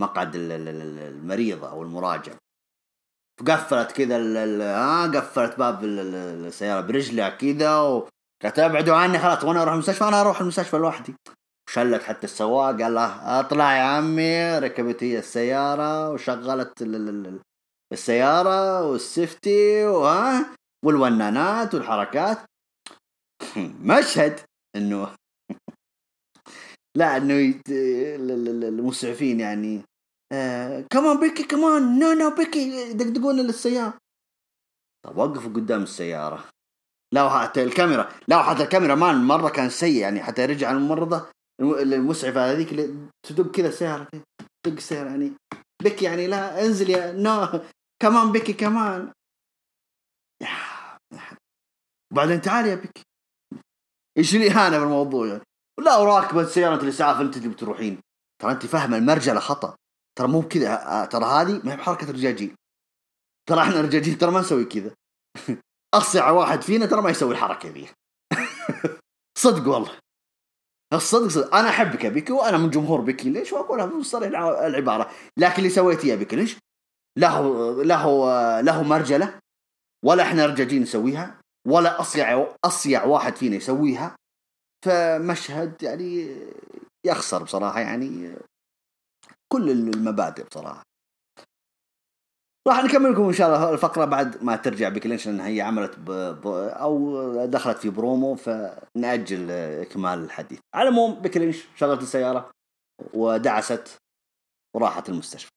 مقعد المريض أو المراجع فقفلت كذا ها قفلت باب السياره برجلها كذا وقالت ابعدوا عني خلاص وأنا أروح المستشفى أنا أروح المستشفى لوحدي شلت حتى السواق قال له اطلع يا عمي ركبت هي السياره وشغلت السيارة والسفتي وها والونانات والحركات. مشهد إنه لا إنه المسعفين يعني come on بيكي come on no no بيكي يدقدقون للسيارة. طب وقفوا قدام السيارة. حتى الكاميرا حتى ال cameraman مرة كان سيء يعني حتى رجع الممرضة المسعفة هذيك تدق كذا السيارة تدق السيارة يعني. بيكي يعني لا انزل يا no come on بيكي come on. وبعدين تعال يا بيكي إيش الاهانه بالموضوع يعني؟ لا وراكبه سيارة الإسعاف انت اللي بتروحين. ترى أنت فاهمة المرجله خطأ. ترى مو بكذا. ترى هذه ما هي بحركة رجاجيل. ترى إحنا رجاجيل ترى ما نسوي كذا. اصيع واحد فينا ترى ما يسوي الحركة ذي. صدق والله. الصدق صدق. أنا أحبك يا بيكي وأنا من جمهور بيكي ليش واقولها بصريح العبارة. لكن اللي سويته يا بيكي ليش؟ له له له مرجله ولا إحنا رجاجين نسويها ولا أصيع أصيع واحد فينا يسويها. فمشهد يعني يخسر بصراحة يعني كل المبادئ بصراحة. راح نكمل لكم إن شاء الله الفقرة بعد ما ترجع بكلينش لأن هي عملت ب... ب... أو دخلت في برومو فنأجل إكمال الحديث. على العموم بكلينش شغلت السيارة ودعست وراحت المستشفى.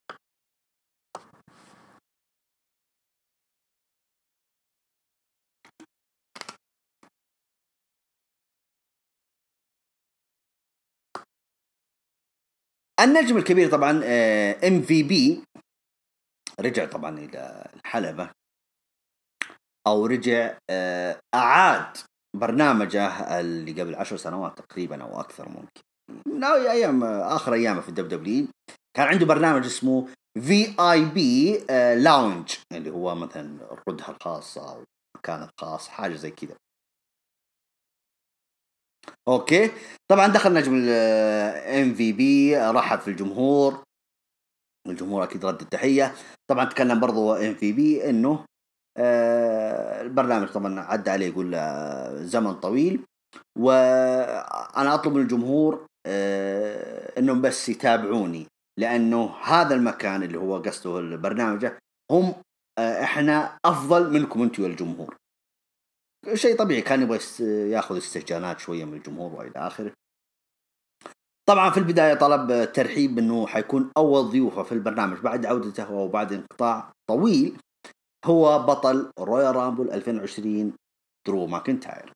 النجم الكبير طبعا ام في بي رجع طبعا إلى الحلبة. أو رجع آه، أعاد برنامجه اللي قبل عشر سنوات تقريبا أو أكثر ممكن. لا أيام آخر أيامه في الدبليو دبليو كان عنده برنامج اسمه VIP Lounge اللي هو مثلا ردهة الخاصة أو مكان الخاص حاجة زي كذا. okay. طبعا دخل نجم الام في بي رحب في الجمهور. الجمهور أكيد رد التحية. طبعا تكلم برضو ام في بي إنه آه البرنامج طبعا عدى عليه يقول زمن طويل. وأنا أطلب من الجمهور آه إنهم بس يتابعوني لأنه هذا المكان اللي هو قصده البرنامج هم آه إحنا أفضل منكم أنتم يا الجمهور. شيء طبيعي كان يبغى ياخذ استهجانات شوية من الجمهور والى اخره طبعا في البدايه طلب ترحيب انه حيكون اول ضيوفه في البرنامج بعد عودته وبعد انقطاع طويل هو بطل رويال رامبل 2020 درو ماكنتاير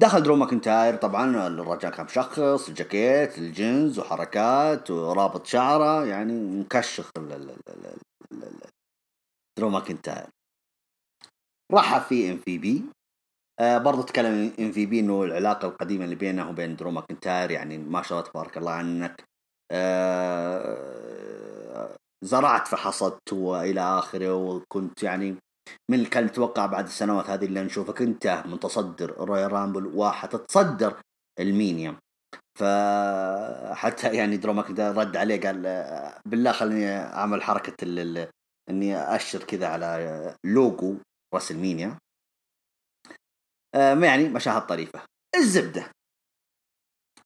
دخل درو ماكنتاير طبعا الرجال كان مشخص الجاكيت الجنز وحركات ورابط شعره يعني مكشخ درو ماكنتاير رحب في ام في بي آه برضو تكلم ام في بي إنه العلاقة القديمة اللي بينه وبين درو ماكنتاير يعني ما شاء الله تبارك الله عنك. آه زرعت فحصدت وإلى آخره وكنت يعني من اللي كان متوقع بعد السنوات هذه اللي نشوفك أنت متصدر رويال رامبل وحتتصدر راسلمينيا. فحتى يعني درو ماكنتاير رد عليه قال بالله خليني أعمل حركة إني أشر كذا على لوجو. راسلمينيا آه يعني مشاهد طريفه الزبدة.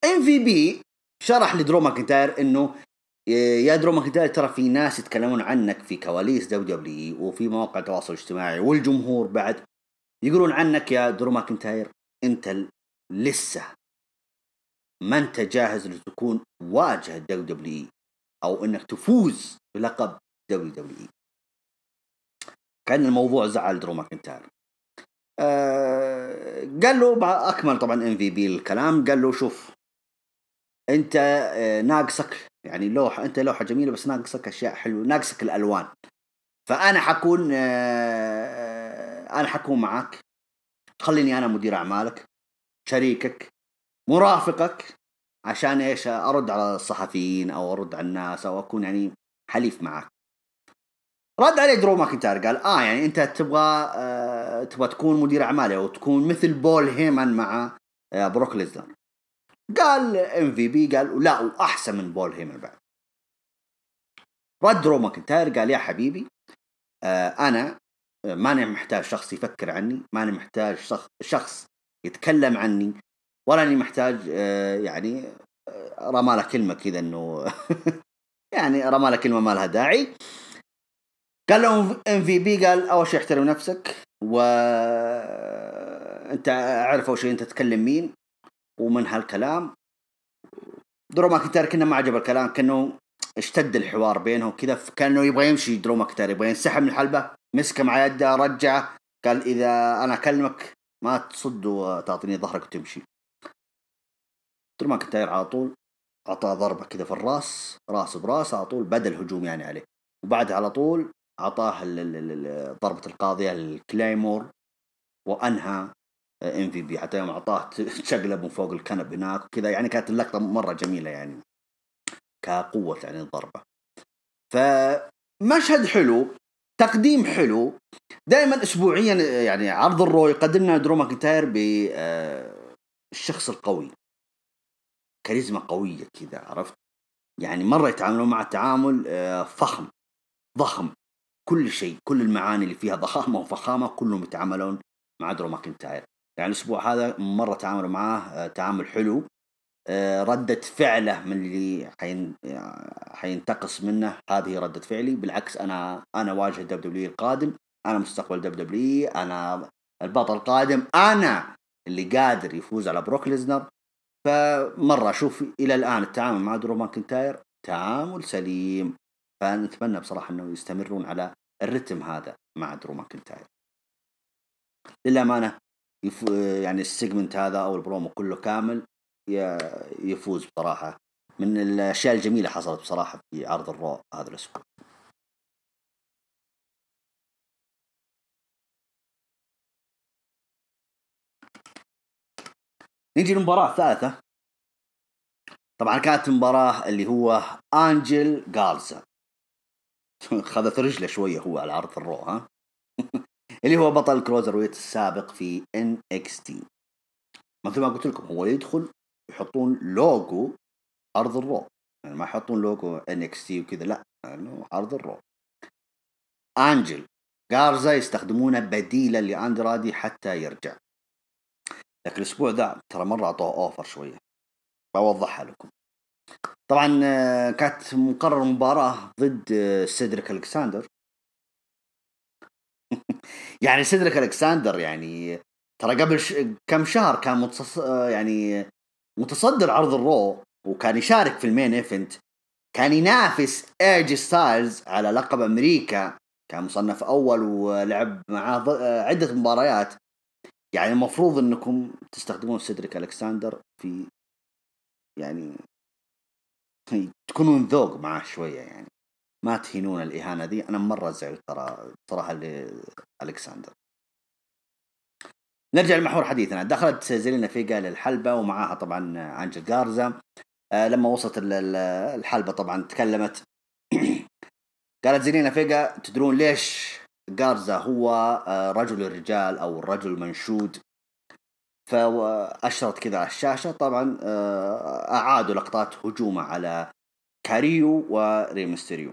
ام في بي شرح لدرو ماكنتاير إنه يا درو ماكنتاير ترى في ناس يتكلمون عنك في كواليس دبليو دبليو وفي مواقع التواصل الاجتماعي والجمهور بعد يقولون عنك يا درو ماكنتاير أنت لسه ما أنت جاهز لتكون واجهه دبليو دبليو أو إنك تفوز بلقب دبليو دبليو كان الموضوع زعل درو ماكنتاير. آه قال له أكمل طبعا إم في بي الكلام قال له شوف أنت آه ناقصك يعني لوحة أنت لوحة جميلة بس ناقصك أشياء حلوة ناقصك الألوان. فأنا حكون آه أنا حكون معك خليني أنا مدير أعمالك شريكك مرافقك عشان إيش؟ أرد على الصحفيين أو أرد على الناس أو أكون يعني حليف معك رد عليه درو ماكنتاير قال آه يعني أنت تبغى آه تبغى تكون مدير اعمالي أو تكون مثل بول هيمن مع آه بروك ليزنر. قال MVP قال لا وأحسن من بول هيمن بعد. رد درو ماكنتاير قال يا حبيبي آه أنا ماني محتاج شخص يفكر عني ماني محتاج شخص يتكلم عني ولا أني محتاج آه يعني آه رمى له كلمة كذا إنه يعني رمى له كلمة ما لها داعي. قال لهم MVP قال أول شيء احترم نفسك و أنت أعرف أول شيء أنت تتكلم مين ومن هالكلام. درو ماكنتاير كنا ما عجب الكلام كأنه اشتد الحوار بينهم كذا كأنه يبغى يمشي درو ماكنتاير يبغى ينسحب من الحلبة مسكه مع يده رجعه قال إذا أنا أكلمك ما تصد وتعطيني ظهرك وتمشي. درو ماكنتاير على طول اعطاه ضربة كذا في الراس راس براس على طول بدا الهجوم يعني عليه. وبعدها على طول أعطاه ضربة القاضية ال Claymore وأنهى MVP. حتى يوم أعطاه تشقلب من فوق الكنب هناك وكذا. يعني كانت اللقطة مرة جميلة يعني كقوة يعني الضربة. فمشهد حلو تقديم حلو. دائما اسبوعيا يعني عرض Raw يقدم لنا درو ماكنتاير بالشخص القوي. كاريزما قوية كذا عرفت؟ يعني مرة يتعاملون مع تعامل آه، فخم ضخم. كل شيء كل المعاني اللي فيها ضخامة وفخامة كلهم يتعاملون مع درو ماكنتاير. يعني الأسبوع هذا مرة تعاملوا معاه آه، تعامل حلو آه، ردة فعله من اللي حين حينتقص منه هذه ردة فعلي. بالعكس أنا أنا وجه W القادم أنا مستقبل W أنا البطل القادم أنا اللي قادر يفوز على بروك ليزنر. فمرة أشوف إلى الآن التعامل مع درو ماكنتاير تعامل سليم. فنتمنى بصراحة إنه يستمرون على الرتم هذا مع درو ماكنتاير. للأمانة يف... يعني ال segment هذا أو البرومو كله كامل يفوز بصراحة. من الأشياء الجميلة حصلت بصراحة في عرض ال Raw هذا الأسبوع. نيجي للمباراة الثالثة طبعا كانت مباراة اللي هو انجل جارزا خذت رجله شوية هو على عرض ال Raw ها؟ اللي هو بطل Cruiserweight السابق في NXT مثل ما قلت لكم هو يدخل يحطون لوجو عرض ال Raw. يعني ما يحطون logo NXT وكذا لا يعني عرض ال Raw. انجل جارزا يستخدمونه بديلا لاندرادي حتى يرجع. لكن الأسبوع ذا ترى مرة أعطوه over شوية. بوضحها لكم. طبعا آه، كانت مقرر مباراة ضد آه، سيدريك الكساندر يعني سيدريك الكساندر يعني ترى قبل ش... كم شهر كان متص... آه، يعني متصدر عرض ال Raw وكان يشارك في ال main event. كان ينافس اي جي ستايلز على لقب أمريكا. كان مصنف أول ولعب معاه عدة مباريات. يعني المفروض إنكم تستخدمون سيدريك الكساندر في يعني تكونون ذوق معاه شوية يعني. ما تهينون الإهانة ذي أنا مرة زعلت ترى صراحة لالكسندر نرجع لمحور حديثنا. دخلت زيلينا فيجا للحلبه ومعاها طبعا أنجل جارزا آه لما وصلت الحلبة طبعا تكلمت. قالت زيلينا فيجا تدرون ليش جارزا هو آه رجل الرجال أو الرجل المنشود فأشرت كذا على الشاشة. طبعا آه، أعادوا لقطات هجومه على كاريو وري مستريو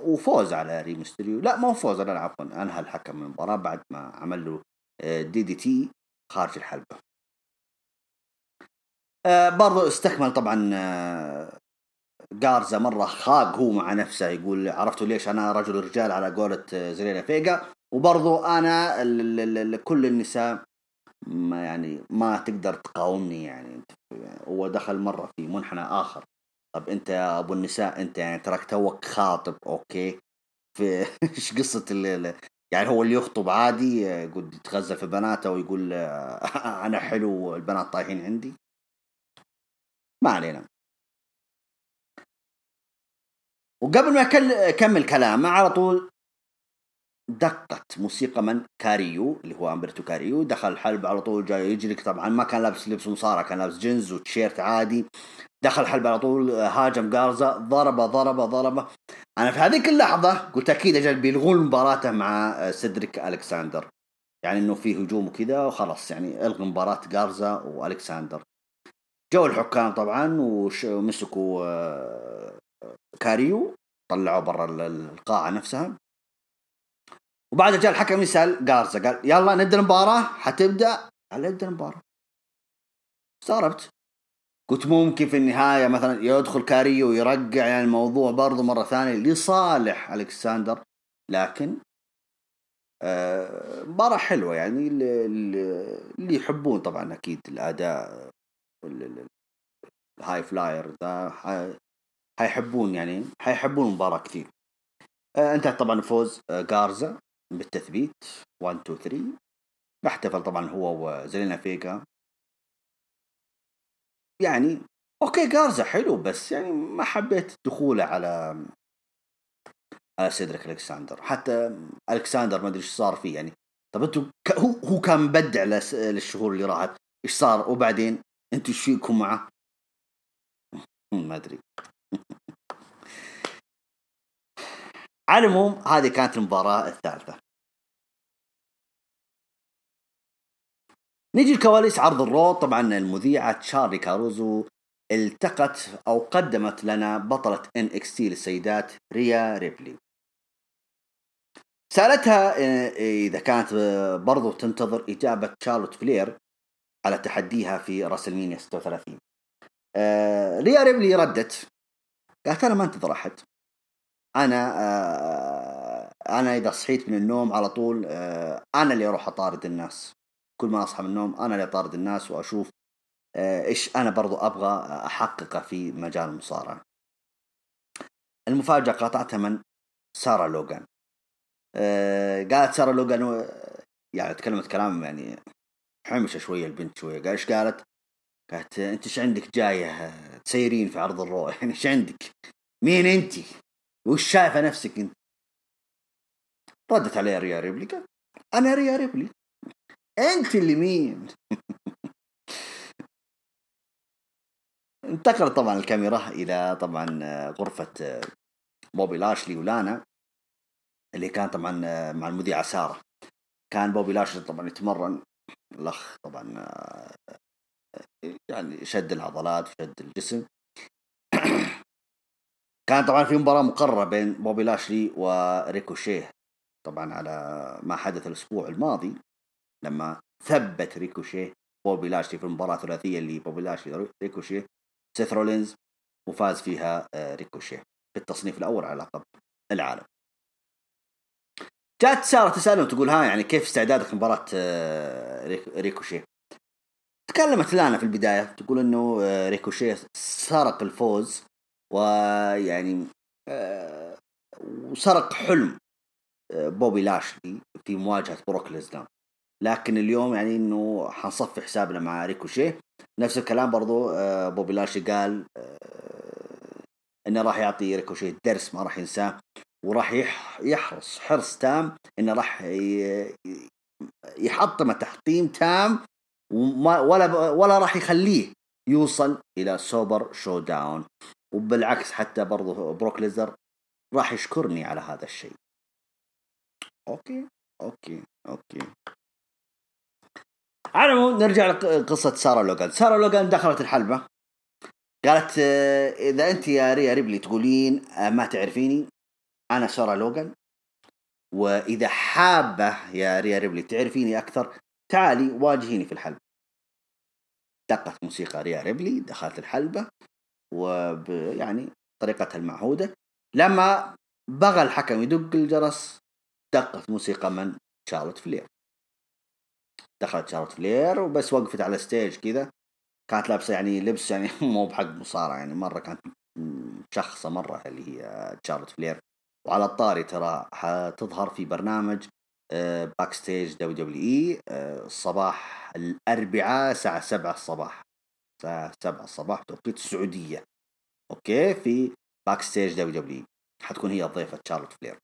وفوز على ري مستريو لا ما هو فوز لا عفوا أنهى الحكم من المباراة بعد ما عمل له آه، DDT خارج الحلبة. آه، برضو استكمل طبعا جارزا مرة خاق هو مع نفسه يقول عرفتوا ليش أنا رجل رجال على قولة زيلينا فيجا وبرضو أنا كل النساء ما يعني ما تقدر تقاومني يعني هو دخل مرة في منحنى آخر. طب أنت يا أبو النساء أنت يعني تراك توك خاطب أوكي؟ في إيش قصة اللي يعني هو اللي يخطب عادي يقول يتغذى في بناته ويقول أنا حلو البنات طايحين عندي؟ ما علينا. وقبل ما أكمل كلامه على طول دقت موسيقى من كاريو اللي هو أمبرتو كاريو. دخل الحلبة على طول جاي يجري طبعا ما كان لابس لبس مصارع كان لابس جينز وتيشيرت عادي. دخل الحلبة على طول هاجم جارزا ضربة ضربة ضربة. أنا في هذيك اللحظة قلت أكيد أجل بيلغون مباراته مع سيدريك ألكساندر. يعني إنه في هجوم وكذا وخلاص يعني ألغي مباراة جارزا وألكساندر. جو الحكام طبعا ومسكوا آه، كاريو طلعوا برا القاعة نفسها. وبعدها جاء الحكم يسأل جارزا قال يلا نبدأ المباراة حتبدأ؟ قال نبدأ المباراة. استغربت. قلت ممكن في النهاية مثلا يدخل كاريو ويرجع يعني الموضوع برضه مرة ثانية لصالح ألكساندر لكن آه، مباراة حلوة يعني اللي يحبون طبعا أكيد الأداء ال high flyer ذا حيحبون يعني حيحبون المباراة كثير. آه، انتهت طبعا فوز آه، جارزا. بالتثبيت. 1 2 3 احتفل طبعا هو وزلينا فيجا. يعني أوكي جارزا حلو بس يعني ما حبيت دخوله على على سيدريك الكساندر حتى الكساندر ما أدري إيش صار فيه يعني. طب أنتوا ك... هو هو كان مبدع لس... للشهور اللي راحت. إيش صار؟ وبعدين؟ أنتوا إيش فيكم معه؟ ما أدري. على العموم هذه كانت المباراة الثالثة. نيجي الكواليس عرض ال Raw طبعا المذيعة تشارلي كاروزو التقت أو قدمت لنا بطلة NXT للسيدات ريا ريبلي. سألتها إذا كانت برضو تنتظر إجابة شارلوت فلير على تحديها في راسلمينيا 36 آه، ريا ريبلي ردت. قالت أنا ما أنتظر أحد. أنا آه، أنا إذا صحيت من النوم على طول آه، أنا اللي أروح أطارد الناس كل ما أصحى من النوم أنا اللي أطارد الناس وأشوف إيش أنا برضو أبغى أحققه في مجال المصارعة المفاجأة قاطعتها من سارة لوغان قالت سارة لوغان يعني تكلمت كلام يعني حمشة شوية البنت شوية قال إيش قالت؟ قالت أنت إيش عندك جاية تسيرين في عرض ال Raw يعني إيش عندك؟ مين انت؟ وش شايفة نفسك أنت؟ ردت عليها ريا ريبلي قال أنا ريا ريبلي أنت اللي مين؟ انتقلت طبعا الكاميرا إلى طبعا غرفة بوبي لاشلي ولانا اللي كان طبعا مع المذيعة سارة. كان بوبي لاشلي طبعا يتمرن. الأخ طبعا يعني شد العضلات وشد الجسم. كان طبعا في مباراة مقررة بين بوبي لاشلي وريكوشيه طبعا على ما حدث الأسبوع الماضي لما ثبت ريكوشيه بوبي لاشلي في المباراة الثلاثية اللي بوبي لاشلي ريكوشيه سيث رولينز وفاز فيها آه، ريكوشيه في التصنيف الأول على لقب العالم. جات سارة تساله وتقول ها يعني كيف استعدادك لمباراة آه، ريكوشيه؟ تكلمت لانا في البداية تقول إنه آه، ريكوشيه سرق الفوز ويعني آه، وسرق حلم بوبي لاشلي في مواجهة بروك ليزنر. لكن اليوم يعني إنه حنصفي حسابنا مع ريكوشيه نفس الكلام برضو بوبي لاشلي قال إنه راح يعطي ريكوشيه درس ما راح ينساه وراح يحرص حرص تام إنه راح يحطمه تحطيم تام وما ولا ولا راح يخليه يوصل إلى Super ShowDown وبالعكس حتى برضه بروك ليزنر راح يشكرني على هذا الشيء. أوكي أوكي أوكي. على نرجع لقصة سارة لوغان. سارة لوغان دخلت الحلبة. قالت إذا أنت يا ريا ريبلي تقولين ما تعرفيني أنا سارة لوغان. وإذا حابة يا ريا ريبلي تعرفيني أكثر تعالي واجهيني في الحلبة. دقت موسيقى ريا ريبلي دخلت الحلبة. ويعني طريقتها المعهودة. لما بغى الحكم يدق الجرس دقت موسيقى من شارلوت فلير. دخلت شارلوت فلير وبس وقفت على stage كذا. كانت لابسة يعني لبس يعني مو بحق مصارعة يعني مرة كانت مشخصة مرة اللي هي شارلوت فلير. وعلى الطاري ترى حتظهر في برنامج Backstage WWE الصباح الأربعاء الساعة 7 الصباح. الساعة 7 الصباح توقيت السعودية. أوكي في Backstage WW حتكون هي ضيفة شارلوت فلير.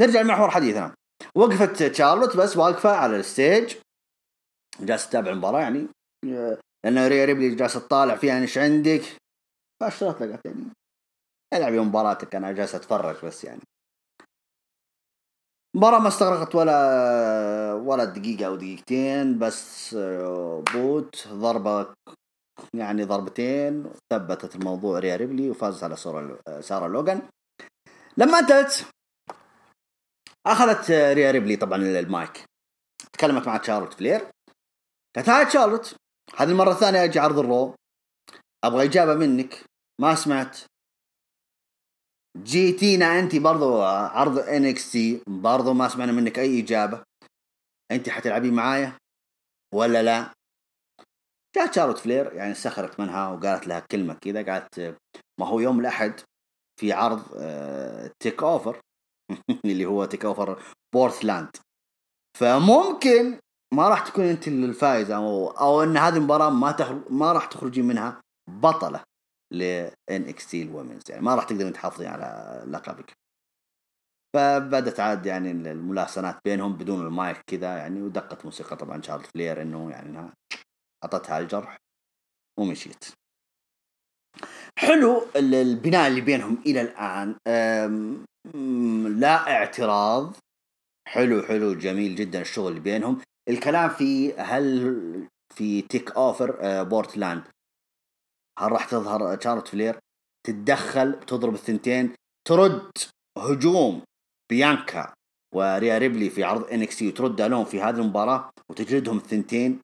نرجع لمحور حديثنا. وقفت شارلوت بس واقفة على ال stage. جالسة تتابع المباراة يعني لأن ريا ريبلي جالسة تطالع فيها إيش عندك؟ فأشرت لها قالت يعني العبي مباراتك أنا جالس أتفرج بس يعني. مباراة ما استغرقت ولا ولا دقيقة أو دقيقتين بس آه، boot ضربة يعني ضربتين ثبتت الموضوع ريا ريبلي وفازت على سارة لوغان. لما انتهت أخذت ريا ريبلي طبعا المايك. تكلمت مع شارلوت فلير. قالت hi شارلوت هذه المرة الثانية أجي عرض ال Raw. أبغى إجابة منك. ما سمعت. جيتينا انت برضو عرض NXT. برضو ما سمعنا منك أي إجابة. انت حتلعبين معايا؟ ولا لا؟ جاءت شارلوت فلير يعني سخرت منها وقالت لها كلمة كذا قالت ما هو يوم الأحد في عرض Take آه، Over اللي هو TakeOver بورتلاند فممكن ما راح تكون أنت الفائزة أو أو إن هذه المباراة ما. ما راح تخرجي منها بطلة ل ان ال women's يعني ما راح تقدرين تحافظين على لقبك فبدت عاد يعني الملاسنات بينهم بدون المايك كذا يعني ودقت موسيقى طبعا شارلت فلير إنه يعني أعطتها الجرح ومشيت. حلو البناء اللي بينهم إلى الآن. لا اعتراض. حلو حلو جميل جدا الشغل اللي بينهم. الكلام في هل في TakeOver بورتلاند هل راح تظهر شارلت فلير تتدخل تضرب الثنتين ترد هجوم بيانكا وريا ريبلي في عرض NXT وترد عليهم في هذه المباراة وتجلدهم الثنتين.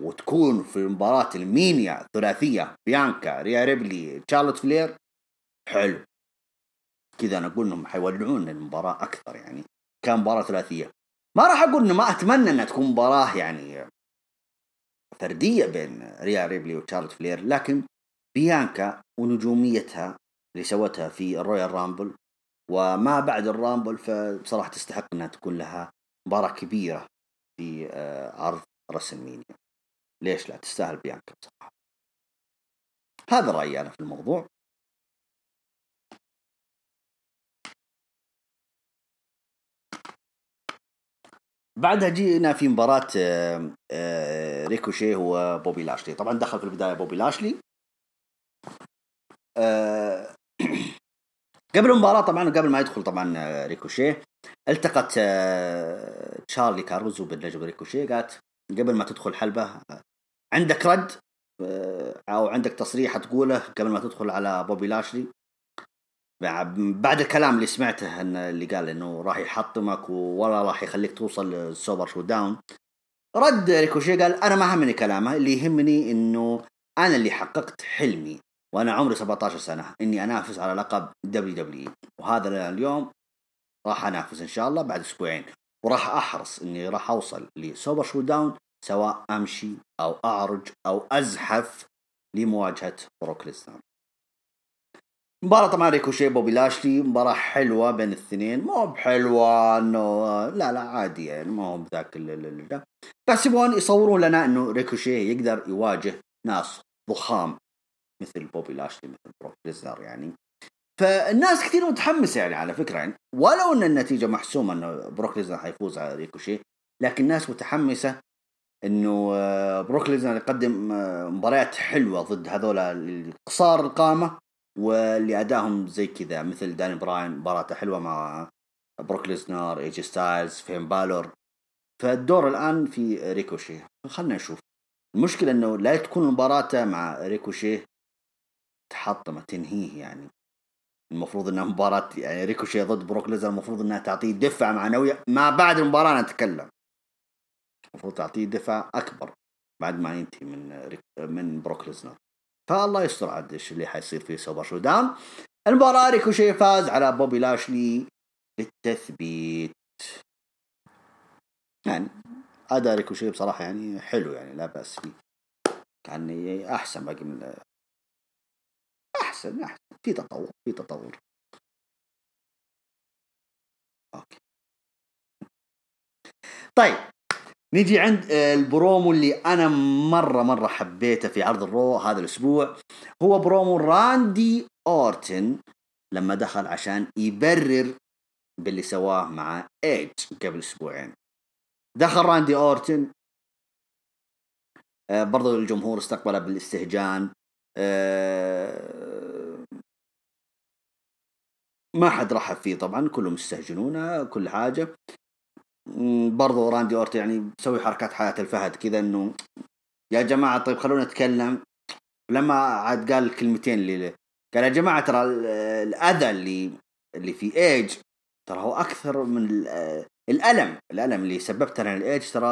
وتكون في مباراة المينيا ثلاثية بيانكا ريا ريبلي تشارلوت فلير. حلو. كذا أنا أقول إنهم حيولعون المباراة أكثر يعني كان مباراة ثلاثية. ما راح أقول إنه ما أتمنى إنها تكون مباراة يعني فردية بين ريا ريبلي وتشارلوت فلير لكن بيانكا ونجوميتها اللي سوتها في الرويال رامبل وما بعد الرامبل فبصراحة تستحق إنها تكون لها مباراة كبيرة في آه، عرض رسلمينيا ليش لا تستاهل بيانكا بصراحة؟ هذا رأيي أنا في الموضوع. بعدها جينا في مباراة آه، آه، ريكوشي هو بوبي لاشلي. طبعا دخل في البداية بوبي لاشلي. آه، قبل المباراة طبعا قبل ما يدخل طبعا ريكوشي التقت تشارلي كاروزو بالنجم ريكوشي قالت قبل ما تدخل حلبة عندك رد أو عندك تصريح تقوله قبل ما تدخل على بوبي لاشلي. بعد الكلام اللي سمعته إن اللي قال إنه راح يحطمك ولا راح يخليك توصل لل Super ShowDown رد ريكوشي قال أنا ما همني كلامه اللي يهمني إنه أنا اللي حققت حلمي وأنا عمري 17 سنة إني أنافس على لقب WW وهذا اليوم راح أنافس إن شاء الله بعد أسبوعين. وراح أحرص إني راح أوصل ل Super ShowDown سواء أمشي أو أعرج أو أزحف لمواجهة بروك ليسنر مباراة طبعا ريكوشي بوبي لاشلي مباراة حلوة بين الاثنين مو بحلوة إنه لا لا عادي يعني ما هو بذاك بس يبغون يصورون لنا إنه ريكوشي يقدر يواجه ناس ضخام مثل بوبي لاشلي مثل بروك ليزنر يعني. فالناس كثير متحمسة يعني على فكرة يعني. ولو إن النتيجة محسومة إنه بروك ليزنر حيفوز على ريكوشي لكن الناس متحمسة إنه آه، بروك ليزنر يقدم آه، مباريات حلوة ضد هذول قصار القامة واللي ادائهم زي كذا مثل داني براين مباراته حلوة مع بروك ليزنر ايجي ستايلز فين بالور. فالدور الآن في ريكوشي. خلنا نشوف. المشكلة إنه لا تكون مباراته مع ريكوشي تحطمه تنهيه يعني. المفروض إنها مباراة يعني ريكوشي ضد بروك ليزنر المفروض إنها تعطيه دفعة معنوية. ما بعد المباراة نتكلم المفروض تعطيه دفعة أكبر بعد ما ينتهي من. من بروك ليزنر. فالله يستر عاد إيش اللي حيصير في Super ShowDown المباراة ريكوشي فاز على بوبي لاشلي للتثبيت. يعني أداء ريكوشي بصراحة يعني حلو يعني لا بأس فيه. كان أحسن باقي من أحسن أحسن. في تطور في تطور. أوكي. طيب. نيجي عند آه، البرومو اللي أنا مرة مرة حبيته في عرض الرو هذا الأسبوع هو برومو راندي أورتن لما دخل عشان يبرر باللي سواه مع إيج قبل أسبوعين. دخل راندي أورتن آه، برضو الجمهور استقبله بالاستهجان آه، ما حد رحب فيه طبعا كلهم يستهجنونه كل حاجة. برضو راندي أورتن يعني يسوي حركات حياة الفهد كذا إنه يا جماعة طيب خلونا نتكلم. لما عاد قال الكلمتين اللي قال يا جماعة ترى الأذى اللي اللي في إيج ترى هو أكثر من الألم الألم اللي سببته أنا لايج ترى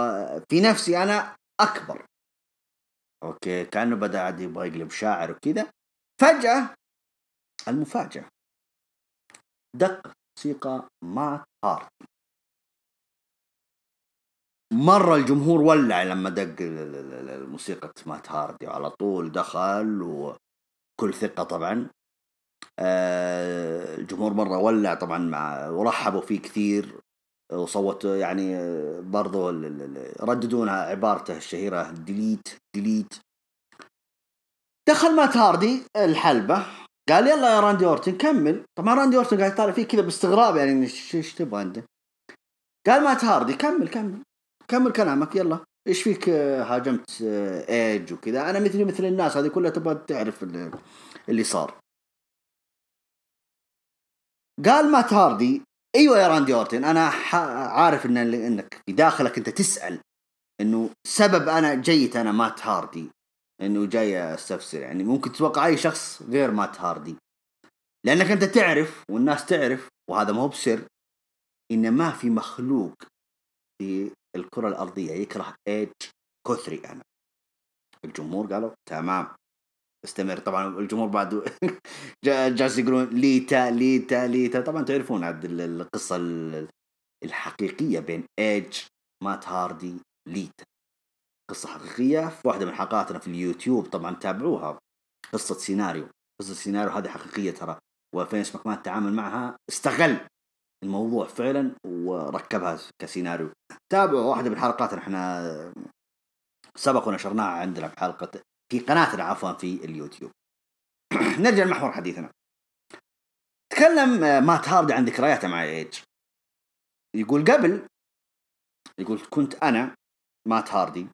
في نفسي أنا أكبر. أوكي كأنه بدأ عاد يبغى يقلب شاعر وكذا. فجأة المفاجأة. دق موسيقى مات هاردي. مرة الجمهور ولع لما دق الموسيقى مات هاردي على طول دخل وكل ثقة طبعا. آه، الجمهور مرة ولع طبعا مع ورحبوا فيه كثير. وصوت يعني برضو يرددون عبارته الشهيرة delete delete دخل مات هاردي الحلبة قال يلا يا راندي أورتن كمل. طبعا راندي أورتن قاعد يطالع فيه كذا باستغراب يعني إيش تبغى أنت؟ قال مات هاردي كمل كمل. كمل كلامك؟ يلا. إيش فيك آه، هاجمت آه، ايج وكذا؟ أنا مثلي مثل الناس هذه كلها تبغى تعرف اللي صار. قال مات هاردي. أيوه يا راندي أورتن أنا عارف إن إنك في داخلك أنت تسأل إنه سبب أنا جيت أنا مات هاردي. إنه جاي أستفسر يعني ممكن تتوقع أي شخص غير مات هاردي. لأنك أنت تعرف والناس تعرف وهذا ما هو بسر إن ما في مخلوق في الكرة الأرضية يكره ايج كثري أنا. الجمهور قالوا تمام استمر. طبعا الجمهور بعد جالس يقولون ليتا ليتا ليتا. طبعا تعرفون عاد القصة الحقيقية بين ايج مات هاردي ليتا. قصة حقيقية في واحدة من حلقاتنا في اليوتيوب. طبعا تابعوها. قصة سيناريو. قصة سيناريو هذه حقيقية ترى. وفينس ماكمان تعامل معها استغل الموضوع فعلا وركبها كسيناريو. تابعوا واحدة من حلقاتنا إحنا سبق ونشرناها عندنا في حلقة في قناتنا عفوا في اليوتيوب. نرجع لمحور حديثنا. تكلم مات هاردي عن ذكرياته مع إيج. يقول قبل يقول كنت أنا مات هاردي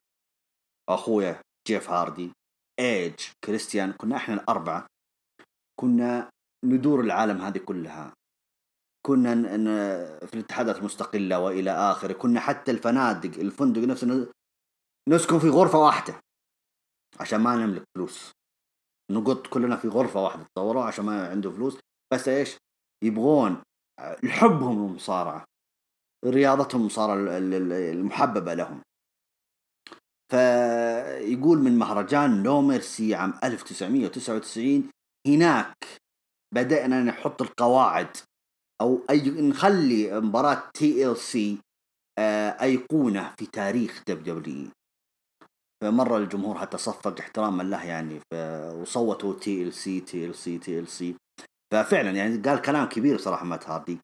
أخويا جيف هاردي إيج كريستيان كنا إحنا الأربعة كنا ندور العالم هذه كلها. كنا في الاتحادات المستقلة وإلى آخره. كنا حتى الفنادق الفندق نفسه نسكن في غرفة واحدة عشان ما نملك فلوس. نقط كلنا في غرفة واحدة تصوروا عشان ما عنده فلوس. بس إيش؟ يبغون حبهم للمصارعة رياضتهم المصارعة المحببة لهم. فيقول من مهرجان No Mercy عام 1999 هناك بدأنا نحط القواعد أو أي نخلي مباراة TLC أيقونة في تاريخ WWE فمرة الجمهور حتى صفق احتراما له يعني وصوتوا تي ال سي تي ال سي تي ال سي ففعلا يعني قال كلام كبير صراحة مات هاردي.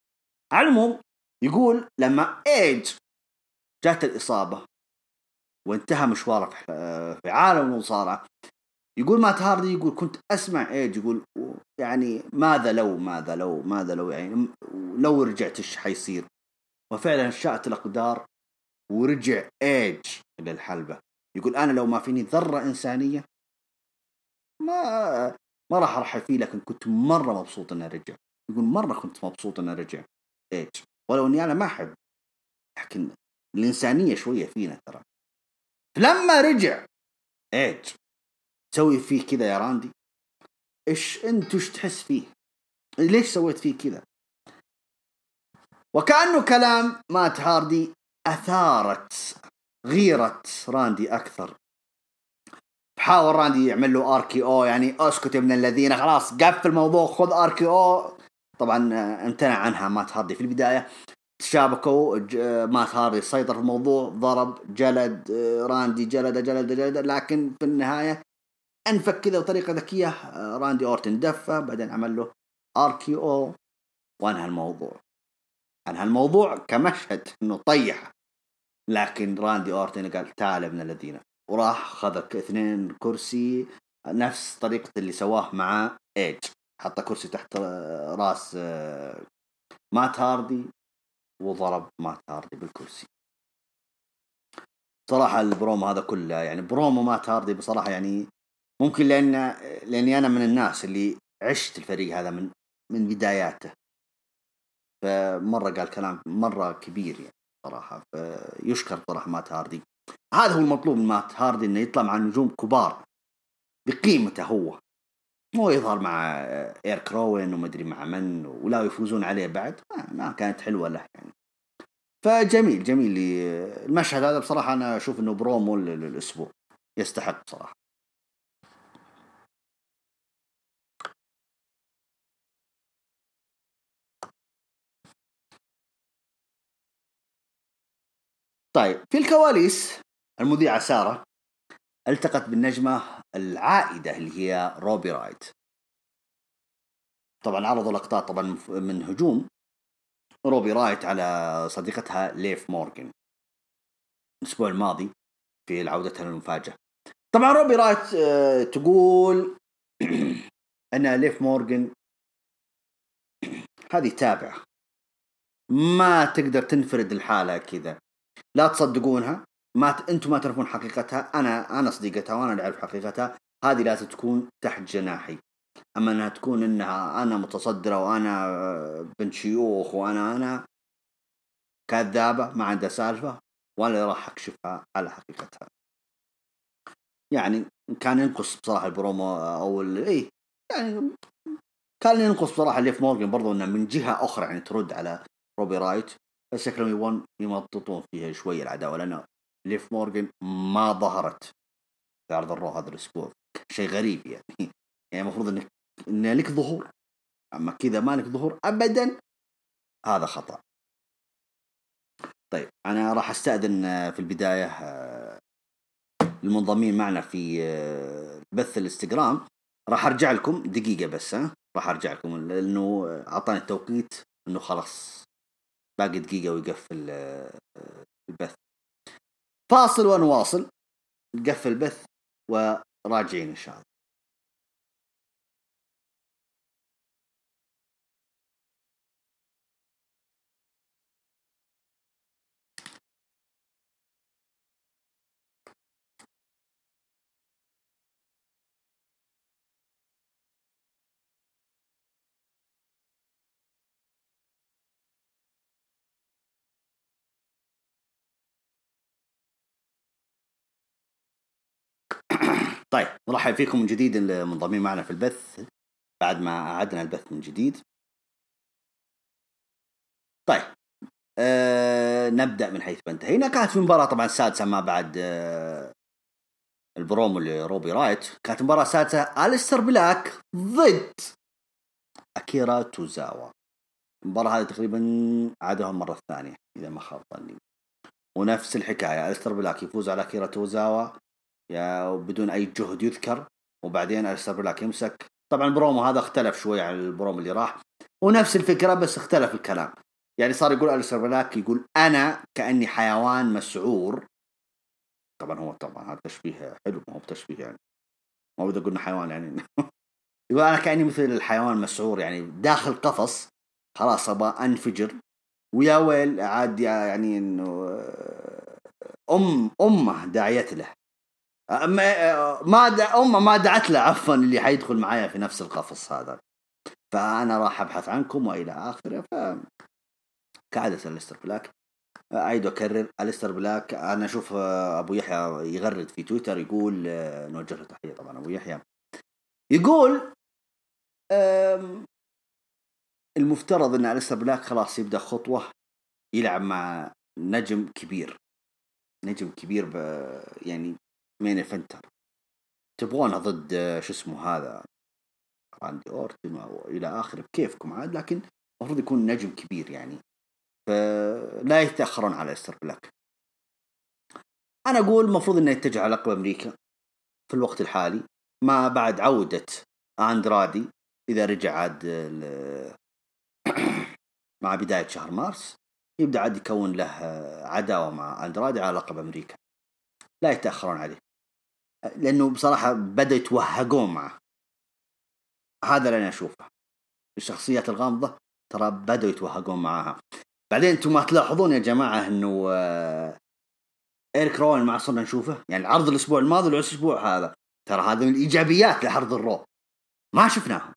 على العموم يقول لما ايج جات الإصابة وانتهى مشواره في عالم المصارعة يقول مات هاردي يقول كنت أسمع إيج يقول يعني ماذا لو ماذا لو ماذا لو يعني لو رجعت إيش حيصير؟ وفعلا شاءت الأقدار ورجع إيج للحلبة يقول أنا لو ما فيني ذرة إنسانية ما ما راح أرحل فيه لكن كنت مرة مبسوط انه رجع يقول مرة كنت مبسوط انه رجع إيج. ولو إني أنا ما أحب لكن الإنسانية شوية فينا ترى. لما رجع إيج تسوي فيه كذا يا راندي؟ إيش أنت وش تحس فيه؟ ليش سويت فيه كذا؟ وكأنه كلام مات هاردي أثارت غيرة راندي أكثر. حاول راندي يعمل له RKO يعني أسكت ابن الذين خلاص قفل الموضوع خذ RKO. طبعا امتنع عنها مات هاردي في البداية. تشابكوا مات هاردي سيطر في الموضوع ضرب جلد راندي جلد جلد جلد لكن في النهاية أنفك كذا بطريقة ذكية آه، راندي أورتن دفه بعدين عمل له RKO وانهى الموضوع. انهى الموضوع كمشهد إنه طيح. لكن راندي أورتن قال تعال ابن الذين. وراح خذ اثنين كرسي نفس طريقة اللي سواه مع ايج حط كرسي تحت آه، راس آه، مات هاردي وضرب مات هاردي بالكرسي. صراحة البرومو هذا كله يعني برومو مات هاردي بصراحة يعني ممكن لأن لأني أنا من الناس اللي عشت الفريق هذا من من بداياته. فمرة قال كلام مرة كبير يعني صراحة فيشكر صراحة مات هاردي. هذا هو المطلوب من مات هاردي إنه يطلع مع نجوم كبار بقيمته هو. مو يظهر مع اريك روان ومدري مع من ولا يفوزون عليه بعد ما كانت حلوة له يعني. فجميل جميل. المشهد هذا بصراحة أنا أشوف إنه برومو الأسبوع يستحق صراحة طيب في الكواليس المذيعة سارة التقت بالنجمة العائدة اللي هي روبي رايت. طبعا عرضوا لقطات طبعا من هجوم روبي رايت على صديقتها ليف مورغان الأسبوع الماضي في عودتها المفاجئة طبعا روبي رايت آه، تقول أن ليف مورجن هذه تابعة. ما تقدر تنفرد الحالة كذا. لا تصدقونها. ما ت... أنتم ما تعرفون حقيقتها. أنا أنا صديقتها وأنا اللي أعرف حقيقتها. هذه لازم تكون تحت جناحي. أما أنها تكون إنها أنا متصدرة وأنا بنت شيوخ وأنا أنا كذابة ما عندها سالفة وأنا راح أكشفها على حقيقتها. يعني كان ينقص بصراحة البرومو أو اي يعني كان ينقص بصراحة ليف مورجن برضو إنه من جهة أخرى يعني ترد على روبي رايت. شكلهم يبون يمططون فيها شوية العداوة لأن ليف مورجن ما ظهرت في عرض الرو هذا الأسبوع. شيء غريب يعني. يعني المفروض انك إن لك ظهور. أما كذا ما لك ظهور ابدا هذا خطأ. طيب أنا راح أستأذن في البداية آه، المنضمين معنا في آه، بث الإنستغرام. راح أرجع لكم دقيقة بس ها راح أرجع لكم لأنه أعطاني التوقيت إنه خلاص باقي دقيقة ويقفل البث. فاصل ونواصل نقفل البث وراجعين إن شاء الله. طيب نرحب فيكم من جديد المنضمين معنا في البث. بعد ما أعدنا البث من جديد. طيب أه نبدأ من حيث انتهينا كانت في مباراة طبعا السادسة ما بعد أه البرومو لروبي رايوت. كانت مباراة سادسة أليستر بلاك ضد أكيرا توزاوا. المباراة هذه تقريبا عادوها المرة الثانية إذا ما خاب ظني. ونفس الحكاية أليستر بلاك يفوز على أكيرا توزاوا. يا بدون أي جهد يذكر. وبعدين الستر بلاك يمسك طبعا البرومو هذا اختلف شوي عن البرومو اللي راح. ونفس الفكرة بس اختلف الكلام. يعني صار يقول الستر بلاك يقول أنا كأني حيوان مسعور. طبعا هو طبعا هذا تشبيه حلو ما هو بتشبيه يعني. ما بدي أقول حيوان يعني. يقول أنا كأني مثل الحيوان مسعور يعني داخل قفص. خلاص أبغى أنفجر. ويا ويل عاد يعني إنه أم أمه داعية له. ما ما أمه ما دعت له عفوا اللي حيدخل معايا في نفس القفص هذا. فأنا راح أبحث عنكم وإلى آخره ف كعادة الستر بلاك. أعيد وأكرر الستر بلاك أنا أشوف أبو يحيى يغرد في تويتر يقول نوجه له تحية طبعا أبو يحيى. يقول المفترض إن الستر بلاك خلاص يبدأ خطوة يلعب مع نجم كبير. نجم كبير يعني main eventer تبغونه ضد شو اسمه هذا؟ راندي أورتن إلى اخره بكيفكم عاد لكن المفروض يكون نجم كبير يعني. فلا يتأخرون على الستر بلاك. أنا أقول المفروض إنه يتجه على لقب أمريكا في الوقت الحالي ما بعد عودة أندرادي إذا رجع عاد مع بداية شهر مارس يبدأ عاد يكون له عداوة مع أندرادي على لقب أمريكا. لا يتأخرون عليه. لأنه بصراحة بدأوا يتوهقون معه. هذا اللي أنا أشوفه. الشخصيات الغامضة ترى بدأوا يتوهقون معاها. بعدين أنتم ما تلاحظون يا جماعة إنه آه، إيريك روان ما صرنا نشوفه؟ يعني عرض الأسبوع الماضي والاسبوع هذا. ترى هذا من الايجابيات لعرض الرو. ما شفناهم.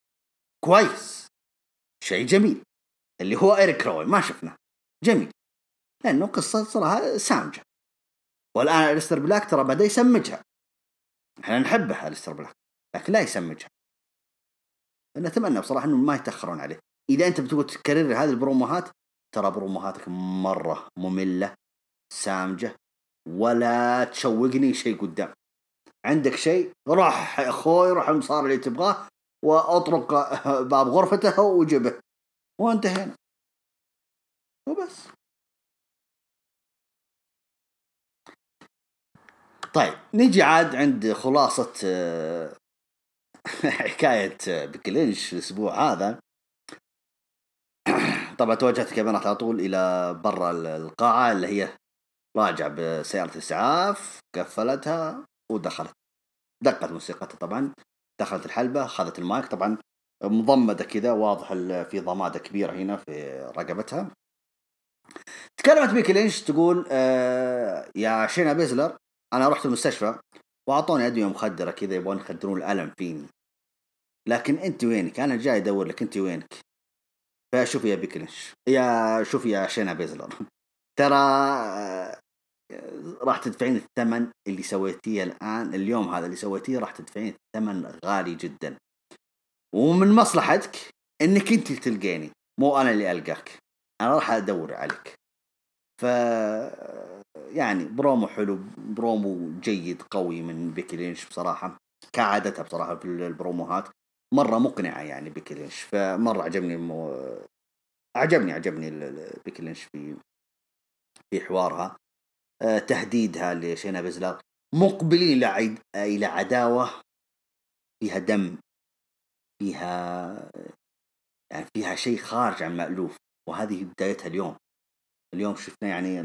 كويس. شيء جميل. اللي هو إيريك روان ما شفناه. جميل. لأنه قصة صراحة سامجة. والآن الستر بلاك ترى بدأ يسمجها. إحنا نحبه الستر بلاك لكن لا يسمجها. نتمنى بصراحة انه ما يتأخرون عليه. إذا أنت بتبغى تكرر هذه البروموهات ترى بروموهاتك مرة مملة سامجة ولا تشوقني شيء قدام. عندك شيء؟ يا أخوي روح المصار اللي تبغاه وأطرق باب غرفته وجبه وانتهينا. وبس. طيب نجي عاد عند خلاصة آه، حكاية آه، بكلينش الأسبوع هذا. طبعا توجهت الكاميرات على طول إلى برا القاعة اللي هي راجع بسيارة إسعاف قفلتها ودخلت. دقت موسيقتها طبعا دخلت الحلبة أخذت المايك. طبعا مضمدة كذا واضح في ضمادة كبيرة هنا في رقبتها. تكلمت بيكي لينش تقول آه يا شينا بيزلر أنا رحت المستشفى وأعطوني أدوية مخدرة كذا يبغون يخدرون الألم فيني. لكن أنت وينك؟ أنا جاي أدور لك أنت وينك؟ فشوفي يا بيكي لينش يا شوفي يا شينا بيزلر. ترى راح تدفعين الثمن اللي سويتيه الآن اليوم هذا اللي سويتيه راح تدفعين ثمن غالي جدا. ومن مصلحتك إنك أنت تلقيني مو أنا اللي ألقاك. أنا راح أدور عليك. ف يعني برومو حلو برومو جيد قوي من بيكي لينش بصراحة كعادتها بصراحة في البروموهات مرة مقنعة يعني بيكي لينش فمرة عجبني مو... عجبني عجبني بيكي لينش في في حوارها آه، تهديدها لشينا بزلر مقبلين إلى إلى عداوة فيها دم فيها يعني فيها شيء خارج عن المألوف وهذه بدايتها اليوم. اليوم شفنا يعني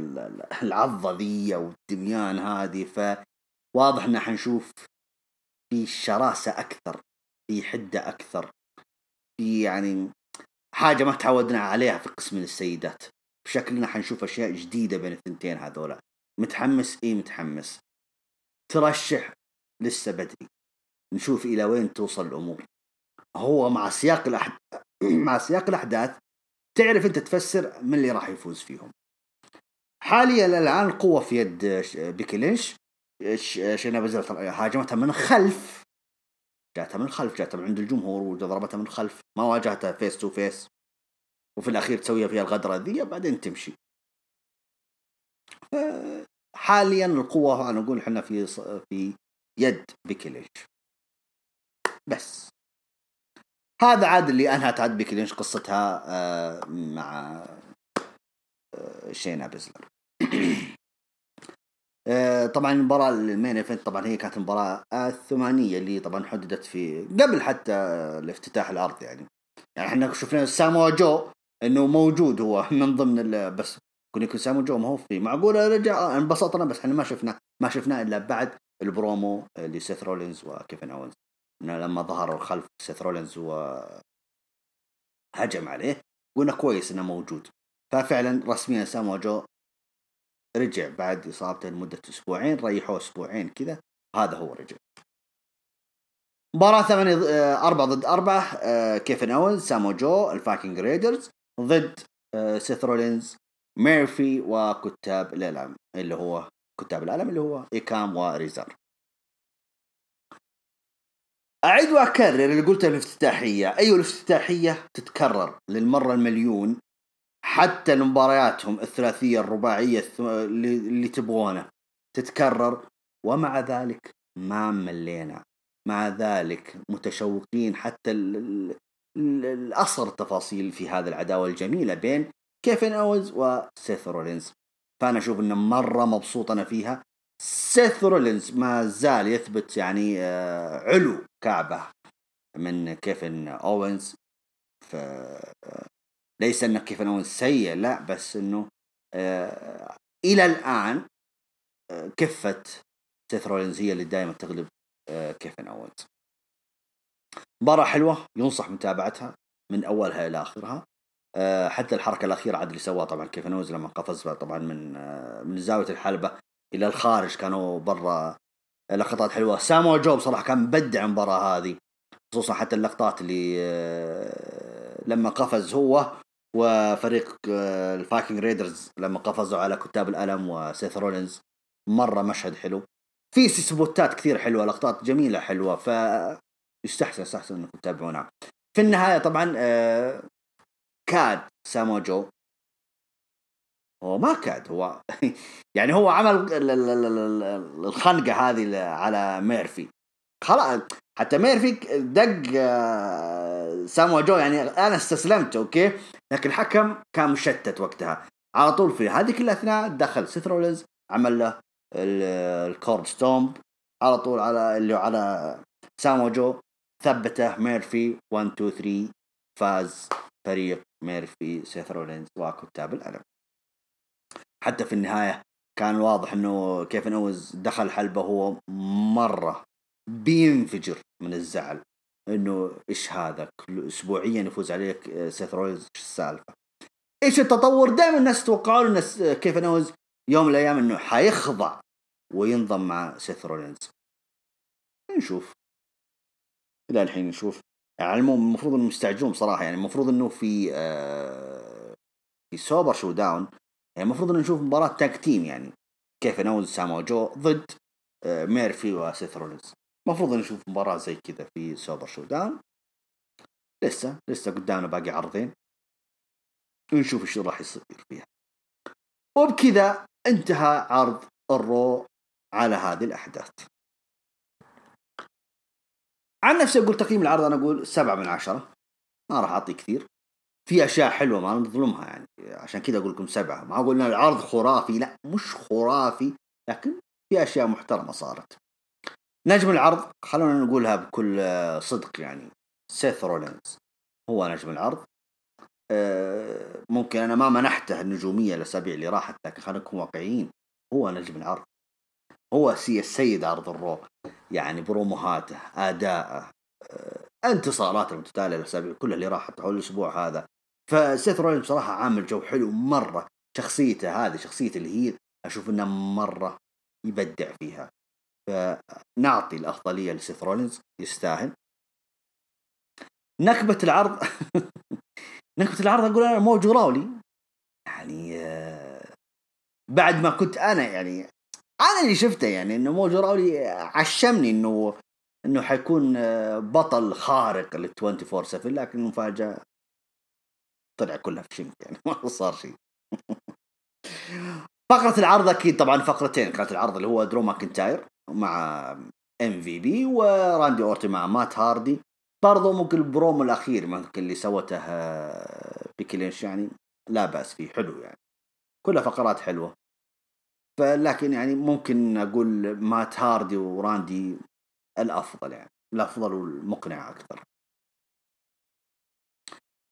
العضة ذي والدميان هذه فواضح إن حنشوف في شراسة أكثر في حدة أكثر في يعني حاجة ما تعودنا عليها في قسم السيدات. بشكلنا حنشوف أشياء جديدة بين الثنتين هذولا. متحمس؟ إيه متحمس. ترشح لسه بدري. نشوف إلى وين توصل الأمور. هو مع سياق الأحد... مع سياق الأحداث تعرف أنت تفسر من اللي راح يفوز فيهم. حاليا الآن القوة في يد بيكي لينش. شينا بزلر هاجمتها من خلف. جاتها من خلف جاتها من عند الجمهور وضربتها من خلف. ما واجهتها face to face وفي الأخير تسويها فيها الغدرة ذي بعدين تمشي. حاليا القوة أنا أقول إحنا في في يد بيكي لينش. بس. هذا عاد اللي أنهت عاد بيكي لينش قصتها آه، مع آه، شينا بيزلر. آه، طبعا المباراة ال main event طبعا هي كانت المباراة الثمانية اللي طبعا حددت في قبل حتى الافتتاح العرض يعني. يعني إحنا شفنا سامو جو إنه موجود هو من ضمن بس كون يكون سامو جو ما هو في معقولة؟ رجع انبسطنا بس إحنا ما شفنا ما شفناه إلا بعد البرومو لسيث رولينز وكيفن اونز لما ظهر خلف سيث رولينز و هجم عليه قلنا كويس إنه موجود. ففعلا رسميا سامو جو رجع بعد إصابته لمدة أسبوعين ريحوه أسبوعين كذا هذا هو رجع. مباراة ثمانية آه، أربعة ضد أربعة آه، كيفن أوينز سامو جو الفايكنج ريدرز ضد آه، سيث رولينز ميرفي وكتاب الألم اللي هو كتاب الألم اللي هو إيكام وريزر. أعيد وأكرر اللي قلته الافتتاحية. أيوة الافتتاحية تتكرر للمرة المليون. حتى المبارياتهم الثلاثية الرباعية اللي تبغونه تتكرر ومع ذلك ما ملينا. مع ذلك متشوقين حتى الأصغر التفاصيل في هذه العداوة الجميلة بين كيفن أوينز وسيث رولينز. فأنا أشوف أنه مرة مبسوط أنا فيها. سيث رولينز ما زال يثبت يعني آه، علو كعبه من كيفن أوينز. ف ليس ان كيفن سيء لا بس إنه آه إلى الآن آه كفه سيث رولينز هي اللي دائما تغلب آه كيفن اوينز مباراة حلوة ينصح متابعتها من أولها إلى آخرها. آه حتى الحركة الأخيرة عاد اللي سواها طبعا كيفن اوينز لما قفز طبعا من من زاوية الحلبة إلى الخارج كانوا برا لقطات حلوة. سامو جو بصراحه كان مبدع المباراة هذه خصوصا حتى اللقطات اللي لما قفز هو وفريق آه، الفايكنج ريدرز لما قفزوا على كتاب الألم وسيث رولينز مرة مشهد حلو. في سبوتات كثير حلوة لقطات جميلة حلوة ف يستحسن يستحسن إنكم تتابعونها. في النهاية طبعا آه، كاد سامو جو. هو ما كاد هو يعني هو عمل الخنقة هذه على ميرفي. خلاص حتى ميرفي دق آه، سامو جو يعني أنا استسلمت okay؟ لكن الحكم كان مشتت وقتها. على طول في هذيك الأثناء دخل سيث رولز عمل له ال curb stomp على طول على اللي على سامو جو ثبته ميرفي 1 2 3 فاز فريق ميرفي سيث رولينز وكتاب الألم. حتى في النهاية كان واضح إنه كيفن أوينز دخل حلبة هو مرة بينفجر من الزعل. إنه إيش هذا؟ كل اسبوعيا يفوز عليك آه، سيث رولينز. إيش السالفة؟ إيش التطور؟ دائما الناس توقعوا له الناس كيفن أوينز يوم من الأيام إنه حيخضع وينضم مع سيث رولينز. نشوف. إلى الحين نشوف. يعني العموم المفروض إنهم يستعجلون صراحة يعني المفروض إنه في آه في Super ShowDown يعني المفروض إنه نشوف مباراة tag team يعني كيفن أوينز سامو جو ضد آه ميرفي وسيث رولينز. المفروض نشوف مباراة زي كذا في Super ShowDown لسه لسه قدامنا باقي عرضين. ونشوف إيش راح يصير فيها. وبكذا انتهى عرض الرو على هذه الأحداث. عن نفسي أقول تقييم العرض أنا أقول سبعة من عشرة. ما راح أعطي كثير. في أشياء حلوة ما نظلمها يعني. عشان كذا أقول لكم سبعة. ما إن العرض خرافي لا مش خرافي لكن في أشياء محترمة صارت. نجم العرض خلونا نقولها بكل صدق يعني. سيث رولينز هو نجم العرض. آه، ممكن أنا ما منحته النجومية الأسابيع اللي راحت لكن خلينا نكون واقعيين هو نجم العرض. هو سي السيد عرض ال Raw يعني بروموهاته أداءه آه، انتصاراته المتتالية الأسابيع كلها اللي راحت حول الأسبوع هذا. فسيث رولينز بصراحة عامل جو حلو مرة شخصيته هذه شخصيته اللي هي أشوف انه مرة يبدع فيها. فنعطي الأفضلية لسيث رولينز يستاهل. نكبة العرض نكبة العرض أقول أنا موجو راولي. يعني آه، بعد ما كنت أنا يعني أنا اللي شفته يعني إنه موجو راولي عشمني إنه إنه حيكون آه، بطل خارق لل 24 7 لكن المفاجأة طلع كلها في شنك يعني ما صار شيء فقرة العرض أكيد طبعا فقرتين كانت العرض اللي هو درو ماكنتاير. مع ام في بي وراندي أورتن مع مات هاردي. برضو ممكن البرومو الأخير ممكن اللي سوته آه، بيكي لينش يعني لا بأس فيه حلو يعني. كلها فقرات حلوة. فلكن يعني ممكن أقول مات هاردي وراندي الأفضل يعني الأفضل والمقنع أكثر.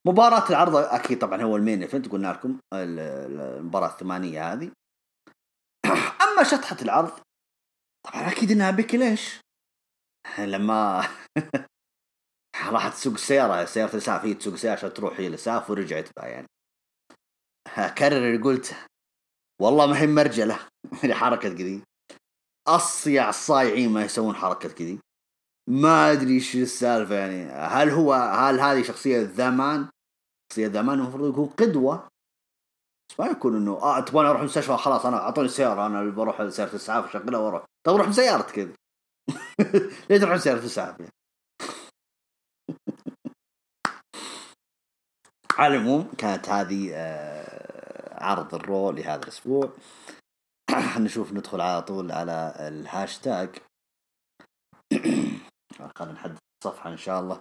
مباراة العرض أكيد طبعا هو المين إيفنت قلنا لكم المباراة الثمانية هذه. أما شطحة العرض طبعا أكيد إنها بيكي ليش؟ لما راحت تسوق السيارة سيارة الإسعاف هي تسوق السيارة عشان تروح هي الإسعاف ورجعت بها يعني. كرر اللي قلت والله ما هي مرجلة حركة كذي. أصيع الصايعين ما يسوون حركة كذي. ما أدري إيش السالفة يعني. هل هو هل هذه شخصية the man شخصية the man المفروض يكون قدوة بس ما يكون إنه آه تبغاني أروح المستشفى خلاص أنا أعطوني سيارة أنا اللي بروح سيارة الاسعاف اشغلها وأروح. طيب روح بسيارتك كذا. ليه تروح بسياره الاسعاف يعني؟ على العموم كانت هذه آه، عرض ال Raw لهذا الأسبوع. نشوف ندخل على طول على الهاشتاج. خلينا نحدد الصفحة إن شاء الله.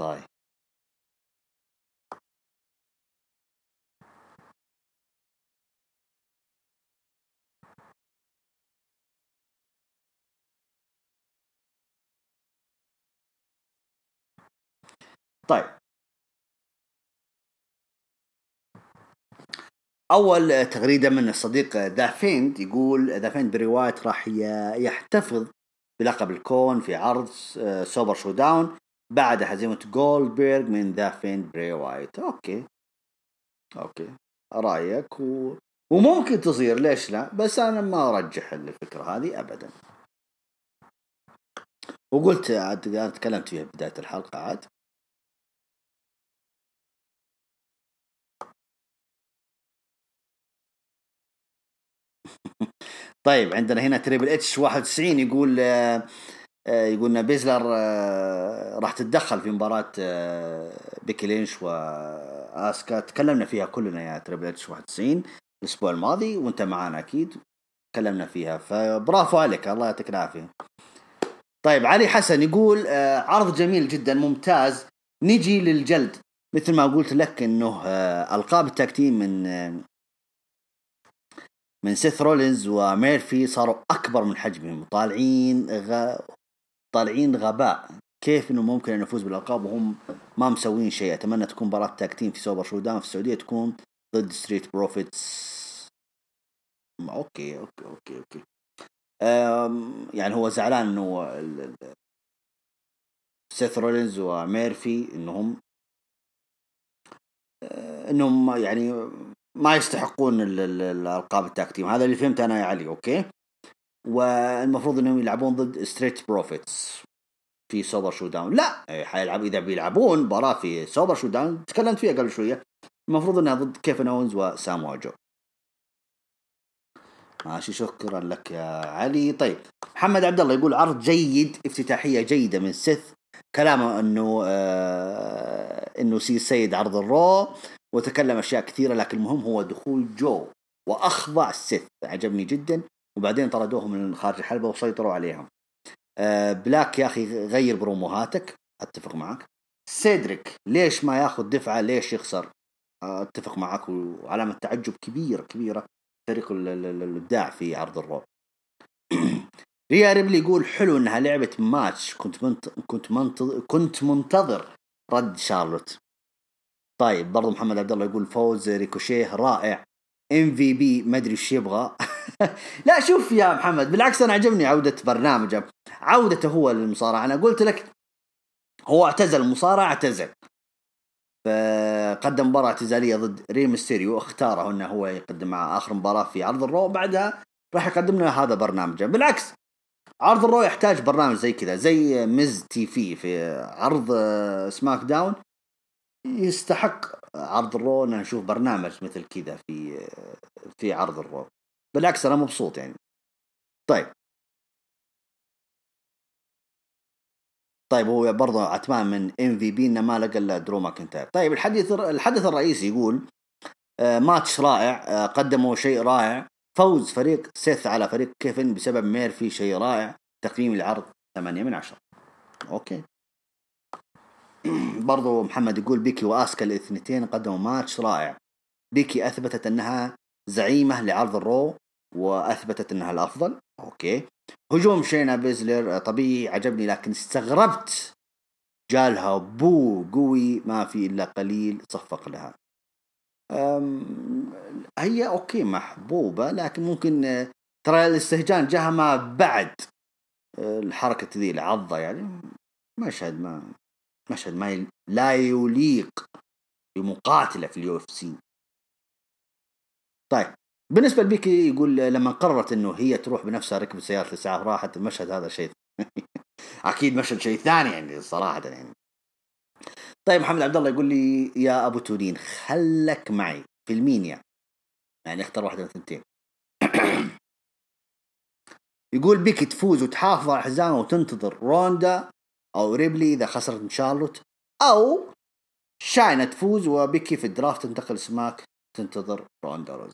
طيب. طيب. أول تغريدة من الصديق دافيند يقول دافيند برواية راح يحتفظ بلقب الكون في عرض Super ShowDown بعد هزيمة جولدبرغ من ذا فيند بري وايت okay. okay. رأيك و... وممكن تصير ليش لا؟ بس أنا ما أرجح الفكرة هذه ابدا. وقلت عاد تكلمت فيها بداية الحلقة عاد. طيب عندنا هنا تريبل اتش 91 يقول آه، يقولنا بيزلر آه، راح تتدخل في مباراة آه، بيكي لينش واسكا تكلمنا فيها كلنا يا تريبل إتش 91 الأسبوع الماضي وأنت معانا أكيد. تكلمنا فيها. فبرافو عليك الله يعطيك العافية. طيب علي حسن يقول عرض جميل جدا ممتاز. نجي للجلد. مثل ما قلت لك إنه ألقاب ال tag team من من سيث رولينز وميرفي صاروا أكبر من حجمهم. طالعين. طالعين غباء. كيف إنه ممكن ان نفوز بالألقاب وهم ما مسوين شيء؟ أتمنى تكون مباراة tag في Super ShowDown في السعودية تكون ضد ستريت بروفيتس أوكي أوكي أوكي أوكي. يعني هو زعلان إنه سيث رولينز وميرفي إنهم إنهم يعني ما يستحقون الألقاب ال tag هذا اللي فهمته أنا يا علي okay؟ والمفروض إنهم يلعبون ضد ستريت بروفيتس في Super ShowDown لا حيلعب إذا بيلعبون مباراة في Super ShowDown تكلمت فيها قبل شوية. المفروض إنها ضد كيفن أوينز وسامو جو ماشي شكرا لك يا علي. طيب محمد عبد الله يقول عرض جيد افتتاحية جيدة من سيث. كلامه إنه آه إنه سي سيد عرض ال Raw وتكلم أشياء كثيرة لكن المهم هو دخول جو. وأخضع سيث. عجبني جدا. وبعدين طردوهم من خارج الحلبة وسيطروا عليهم. آه بلاك يا أخي غير بروموهاتك أتفق معك. سيدريك ليش ما ياخذ دفعة؟ ليش يخسر؟ أتفق معك وعلامة تعجب كبيرة كبيرة فريق الابداع في عرض ال Raw ريا ريبلي يقول حلو إنها لعبه ماتش كنت منت... كنت منتظر كنت منتظر رد شارلوت. طيب برضو محمد عبد الله يقول فوز ريكوشيه رائع. ام في بي ما أدري إيش يبغى. لا شوف يا محمد بالعكس أنا عجبني عودة برنامجه. عودته هو للمصارعة. أنا قلت لك هو اعتزل المصارعة اعتزل. فقدم مباراة اعتزالية ضد ري ميستيريو اختاره إنه هو يقدم مع آخر مباراة في عرض ال Raw بعدها راح يقدم لنا هذا برنامجه. بالعكس عرض ال Raw يحتاج برنامج زي كذا زي ميز TV في عرض SmackDown يستحق عرض ال Raw إن نشوف برنامج مثل كذا في في عرض ال Raw. بالعكس أنا مبسوط يعني. طيب. طيب هو برضه عتبان من MVP إنه ما لقى إلا درو ماكنتاير. طيب الحديث الحدث الرئيسي يقول آه ماتش رائع آه قدموا شيء رائع. فوز فريق سيث على فريق كيفن بسبب ميرفي شيء رائع. تقييم العرض 8 من 10 okay. برضو محمد يقول بيكي وآسكا الاثنتين قدموا ماتش رائع. بيكي أثبتت أنها زعيمة لعرض ال Raw وأثبتت أنها الأفضل. okay. هجوم شينا بيزلر طبيعي عجبني لكن استغربت. جالها boo قوي ما في إلا قليل صفق لها. هي okay محبوبة لكن ممكن ترى الاستهجان جاها ما بعد الحركة ذي العضة يعني مشهد ما مشهد ما لا يليق بمقاتلة في ال UFC طيب بالنسبة لبيكي يقول لما قررت إنه هي تروح بنفسها ركبت سيارة الاسعاف راحت المشهد هذا شيء أكيد مشهد شيء ثاني يعني صراحة يعني. طيب محمد عبد الله يقول لي يا أبو تونين خلك معي في ال Mania. يعني أختار واحدة من الثنتين. يقول بيكي تفوز وتحافظ على حزامها وتنتظر روندا أو ريبلي إذا خسرت من شارلوت أو شاينا تفوز وبيكي في الدرافت تنتقل سماك تنتظر روندا روز.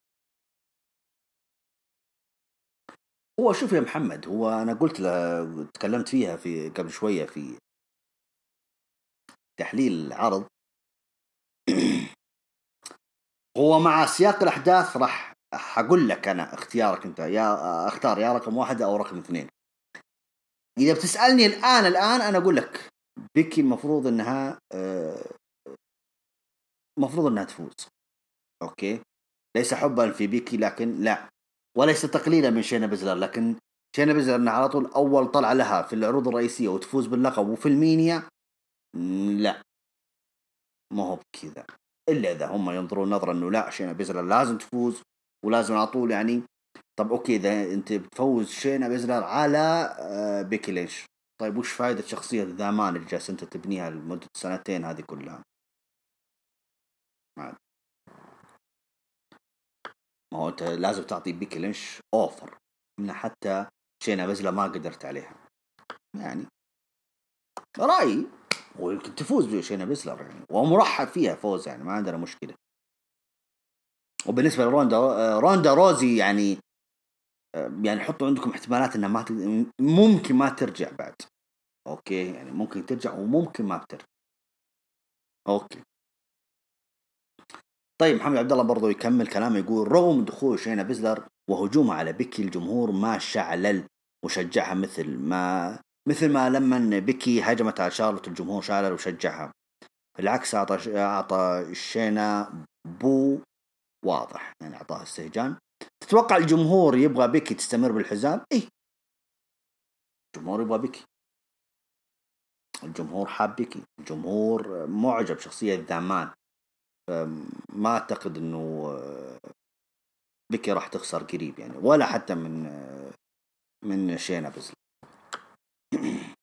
هو شوف يا محمد هو أنا قلت له تكلمت فيها في قبل شوية في تحليل العرض. هو مع سياق الأحداث راح حقول لك أنا اختيارك أنت يا أختار يا رقم واحد أو رقم اثنين. إذا بتسألني الآن الآن أنا أقول لك بيكي المفروض إنها المفروض إنها تفوز. okay؟ ليس حبا في بيكي لكن لا. وليس تقليلا من شينا بزلر لكن شينا بزلر إنها على طول أول طلعة لها في العروض الرئيسية وتفوز باللقب. وفي ال Mania لا. ما هو بكذا. إلا إذا هم ينظرون نظره إنه لا شينا بزلر لازم تفوز ولازم على طول يعني طب okay إذا أنت بتفوز شينا بزلر على آه، بيكي ليش طيب وش فائدة شخصية The Man اللي جالس أنت تبنيها لمدة سنتين هذه كلها؟ ما هو أنت لازم تعطي بيكي لينش over إن حتى شينا بزلر ما قدرت عليها. يعني. رأيي ويمكن تفوز بشينا بيسلر يعني. ومرحب فيها فوز يعني ما عندنا مشكلة. وبالنسبة لروندا روندا روزي يعني يعني حطوا عندكم احتمالات إنها ما ممكن ما ترجع بعد. okay؟ يعني ممكن ترجع وممكن ما بترجع. okay. طيب محمد عبد الله برضه يكمل كلامه يقول رغم دخول شينا بيزلر وهجومه على بيكي الجمهور ما شعلل وشجعها مثل ما مثل ما لما بيكي هجمت على شارلوت الجمهور شعلل وشجعها بالعكس أعطى أعطى شينا بو واضح. يعني أعطاه استهجان تتوقع الجمهور يبغى بيكي تستمر بالحزام؟ اي الجمهور يبغى بيكي. الجمهور حاب بيكي. الجمهور معجب شخصية ذامان ما أعتقد إنه بيكي راح تخسر قريب يعني ولا حتى من من شينا بس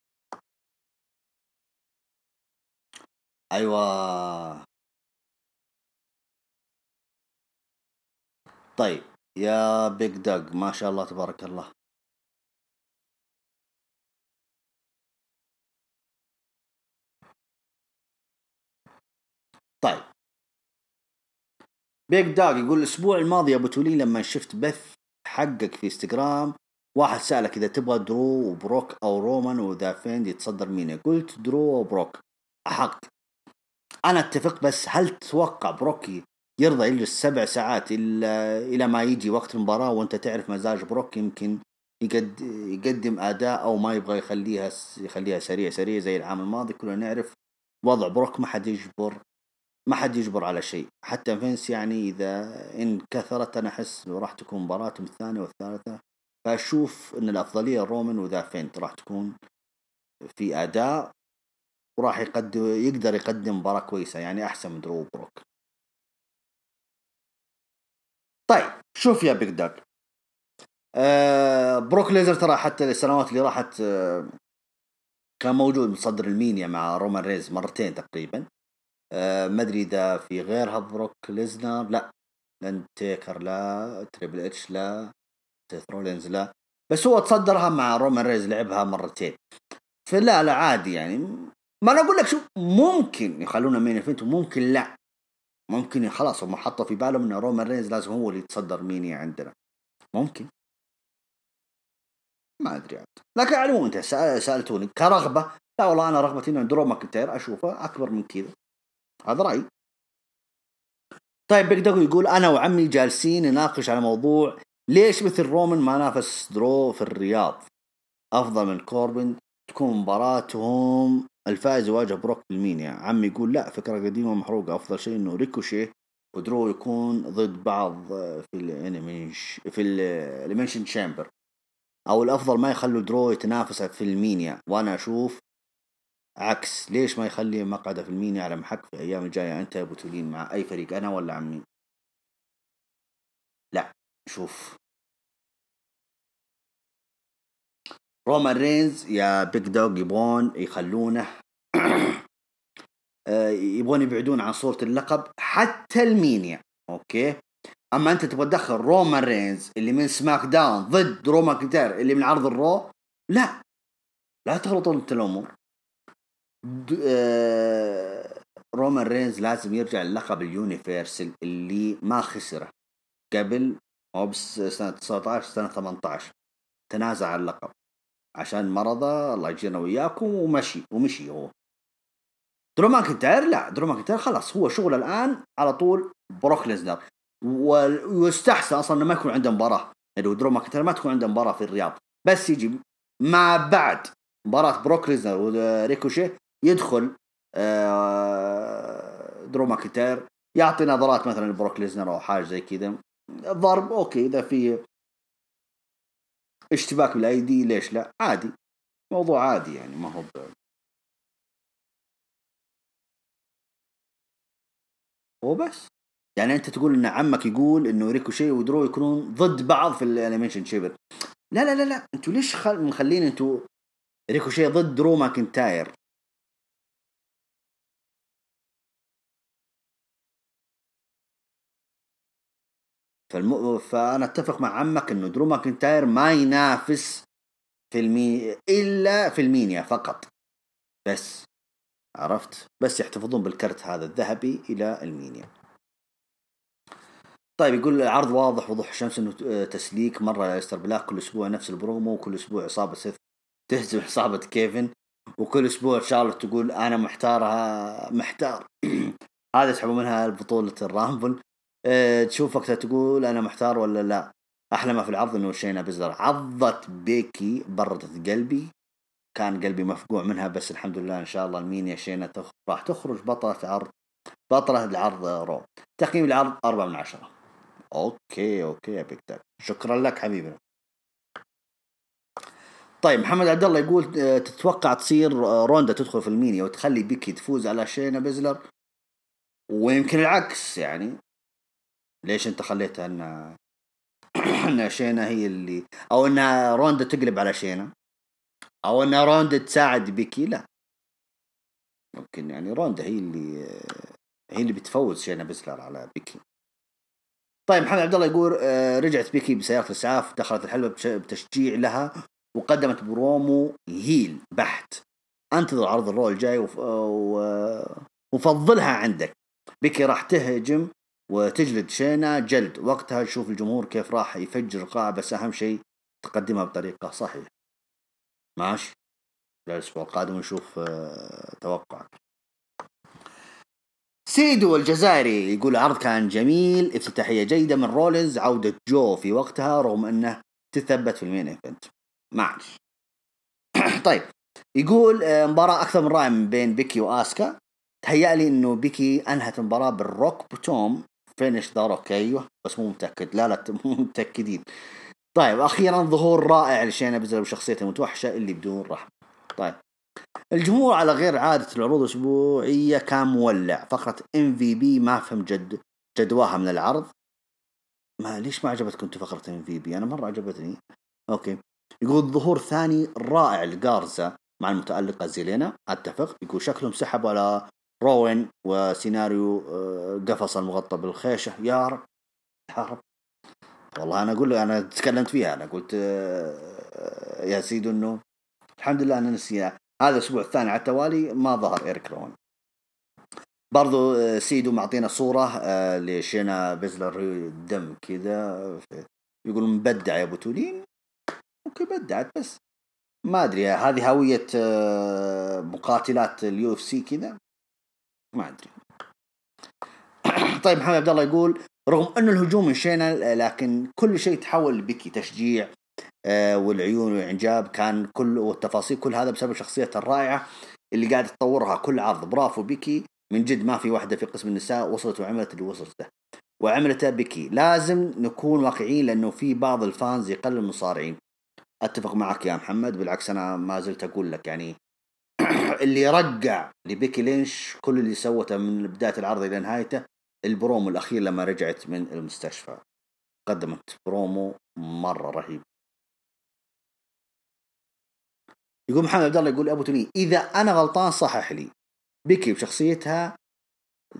أيوه. طيب. يا بيج داج ما شاء الله تبارك الله. طيب. بيج داج يقول الأسبوع الماضي أبو تولي لما شفت بث حقك في انستغرام واحد سألك إذا تبغى درو وبروك أو رومان و The Fiend يتصدر مين قلت درو وبروك. أحق أنا أتفق بس هل تتوقع بروك يرضى يجلس سبع ساعات إلا إلى ما يجي وقت المباراة وأنت تعرف مزاج بروك يمكن يقد يقدم أداء أو ما يبغى يخليها يخليها سريع سريع زي العام الماضي. كلنا نعرف وضع بروك ما حد يجبر ما حد يجبر على شيء. حتى فينس يعني إذا إن كثرت أنا أحس راح تكون مباراتهم الثانية والثالثة. فأشوف إن الأفضلية رومان و The Fiend راح تكون في أداء وراح يقدم يقدر يقدم مباراة كويسة. يعني أحسن من درو بروك. طيب شوف يا Big Dog آه بروك ليزنر ترى حتى السنوات اللي راحت آه كان موجود متصدر ال Mania مع رومان رينز مرتين تقريبا. آه ما أدري إذا في غيرها بروك ليزنر لا. لأن تيكر لا. تريبل إتش لا. سيث رولينز لا. بس هو تصدرها مع رومان رينز لعبها مرتين. فلا لا عادي يعني. ما أنا أقول لك شو ممكن يخلونا main event وممكن لا. ممكن خلاص هم حطوا في بالهم إن رومان رينز لازم هو اللي يتصدر Mania عندنا. ممكن. ما أدري عاد. لكن على أنت سألتوني. كرغبة. لا والله أنا رغبتي إنه درو ماكنتاير. أشوفه أكبر من كذا. هذا رأيي. طيب Big يقول أنا وعمي جالسين نناقش على موضوع ليش مثل رومان ما نافس درو في الرياض. أفضل من كوربن تكون مباراتهم الفائز يواجه بروك بال Mania عمي يقول لا فكرة قديمة محروقة أفضل شيء إنه ريكوشيه ودرو يكون ضد بعض في الانيميش في ال Elimination Chamber أو الأفضل ما يخلوا درو يتنافس في ال Mania وأنا أشوف عكس. ليش ما يخلي مقعده في ال Mania على محك في الأيام الجاية أنت يا أبو تولين مع أي فريق أنا ولا عمي؟ لا. شوف. رومان رينز يا Big Dog يبغون يخلونه آه، يبغون يبعدون عن صورة اللقب حتى ال Mania okay؟ أما أنت تبغى تدخل رومان رينز اللي من SmackDown ضد درو ماكنتاير اللي من عرض ال Raw لا. لا تغلطون أنت الأمور. آه، رومان رينز لازم يرجع اللقب ال Universal اللي ما خسره قبل أو بس سنة 19 سنة 18 تنازع عن اللقب. عشان مرضه الله يجينا وياكم ومشي ومشي هو. درو ماكنتاير لا درو ماكنتاير خلاص هو شغل الآن على طول بروك ليزنر ويستحسن أصلا إنه ما يكون عنده مباراة. يعني درو ماكنتاير ما تكون عنده مباراة في الرياض. بس يجي مع بعد مباراة بروك ليزنر وريكوشي يدخل آه، درو ماكنتاير يعطي نظرات مثلا لبروك ليزنر أو حاجة زي كذا. ضرب okay إذا في اشتباك بالايدي ليش لا؟ عادي. موضوع عادي يعني ما هو وبس يعني أنت تقول إن عمك يقول إنه ريكوشي ودرو يكونون ضد بعض في ال Elimination Chamber. لا لا لا لا. أنتوا ليش خل... مخلين أنتوا ريكوشي ضد درو ماكنتاير؟ فالم... فأنا أتفق مع عمك إنه درو ماكنتاير ما ينافس في المي إلا في المينيا فقط. بس عرفت؟ بس يحتفظون بالكرت هذا الذهبي إلى المينيا. طيب يقول العرض واضح وضوح الشمس إنه تسليك مرة أليستر بلاك كل أسبوع نفس البرومو وكل أسبوع عصابه سيث تهزم عصابه كيفن وكل أسبوع شارلوت تقول أنا محتارها محتار. هذا يسحبوا منها بطولة الرامبل. أه تشوف وقتها تقول أنا محتار ولا لا. أحلى ما في العرض إنه شينا بيزلر عضت بيكي بردت قلبي. كان قلبي مفقوع منها بس الحمد لله إن شاء الله المينيا شينا تخ... راح تخرج بطلة عرض بطلة العرض رو. تقييم العرض أربعة من عشرة. okay okay يا بيك شكرا لك حبيبي. طيب محمد عبد الله يقول آه، تتوقع تصير آه، روندا تدخل في المينيا وتخلي بيكي تفوز على شينا بيزلر؟ ويمكن العكس يعني. ليش انت خليتها ان إن شينا هي اللي أو إن روندا تقلب على شينا؟ أو إن روندا تساعد بيكي؟ لا. ممكن يعني روندا هي اللي هي اللي بتفوز شينا بيزلر على بيكي. طيب محمد عبد الله يقول آه، رجعت بيكي بسيارة الإسعاف دخلت الحلبة بتشجيع لها وقدمت promo heel بحت. أنتظر عرض الرو الجاي. و... وفضلها عندك. بيكي راح تهجم وتجلد شينا جلد. وقتها نشوف الجمهور كيف راح يفجر القاعة بس أهم شيء تقدمها بطريقة صحيحة. ماشي؟ الأسبوع القادم نشوف آه، توقعك. سيدو الجزائري يقول العرض كان جميل افتتاحية جيدة من رولينز عودة جو في وقتها رغم أنه تثبت في ال main event. معلش طيب يقول آه، مباراة أكثر من رائعة من بين بيكي وآسكا. تهيألي إنه بيكي أنهت المباراة بال Rock Bottom finish ذا روك أيوه بس مو متأكد. لا لا مو متأكدين. طيب أخيرا ظهور رائع لشينا بيزلر بشخصيته المتوحشة اللي بدون رحمة. طيب الجمهور على غير عادة العروض الأسبوعية كان مولع. فقرة MVP ما فهم جد جدواها من العرض. ما ليش ما عجبتكم فقرة MVP أنا مرة عجبتني. okay. يقول ظهور ثاني رائع لجارزا مع المتألقة زيلينا. أتفق. يقول شكلهم سحبوا على روين وسيناريو آه، قفص المغطى بالخيشة يا رب يا رب. والله أنا أقول أنا تكلمت فيها أنا قلت آه، يا سيدو إنه الحمد لله أنا نسيها هذا الأسبوع الثاني على التوالي ما ظهر إيريك روين. برضو آه، سيدو معطينا صورة لشينا بيزلر دم كذا يقول مبدع يا أبو تولين. okay بدعت بس. ما أدري هذه هوية آه، مقاتلات ال UFC كذا. ما أدري. طيب محمد عبد الله يقول رغم انه الهجوم من شينا لكن كل شيء تحول لبيكي تشجيع آه، والعيون والإعجاب. كان كل والتفاصيل كل هذا بسبب شخصيتها الرائعة اللي قاعد تطورها. كل عرض برافو بيكي من جد ما في واحدة في قسم النساء وصلت وعملت اللي وصلته وعملته بيكي لازم نكون واقعيين لأنه في بعض ال fans يقلل المصارعين. أتفق معك يا محمد. بالعكس أنا ما زلت أقول لك يعني اللي رقع لبيكي لينش كل اللي سوته من بداية العرض إلى نهايته البرومو الأخير لما رجعت من المستشفى. قدمت برومو مرة رهيب. يقول محمد عبد الله يقول أبو تولين إذا أنا غلطان صحح لي. بيكي بشخصيتها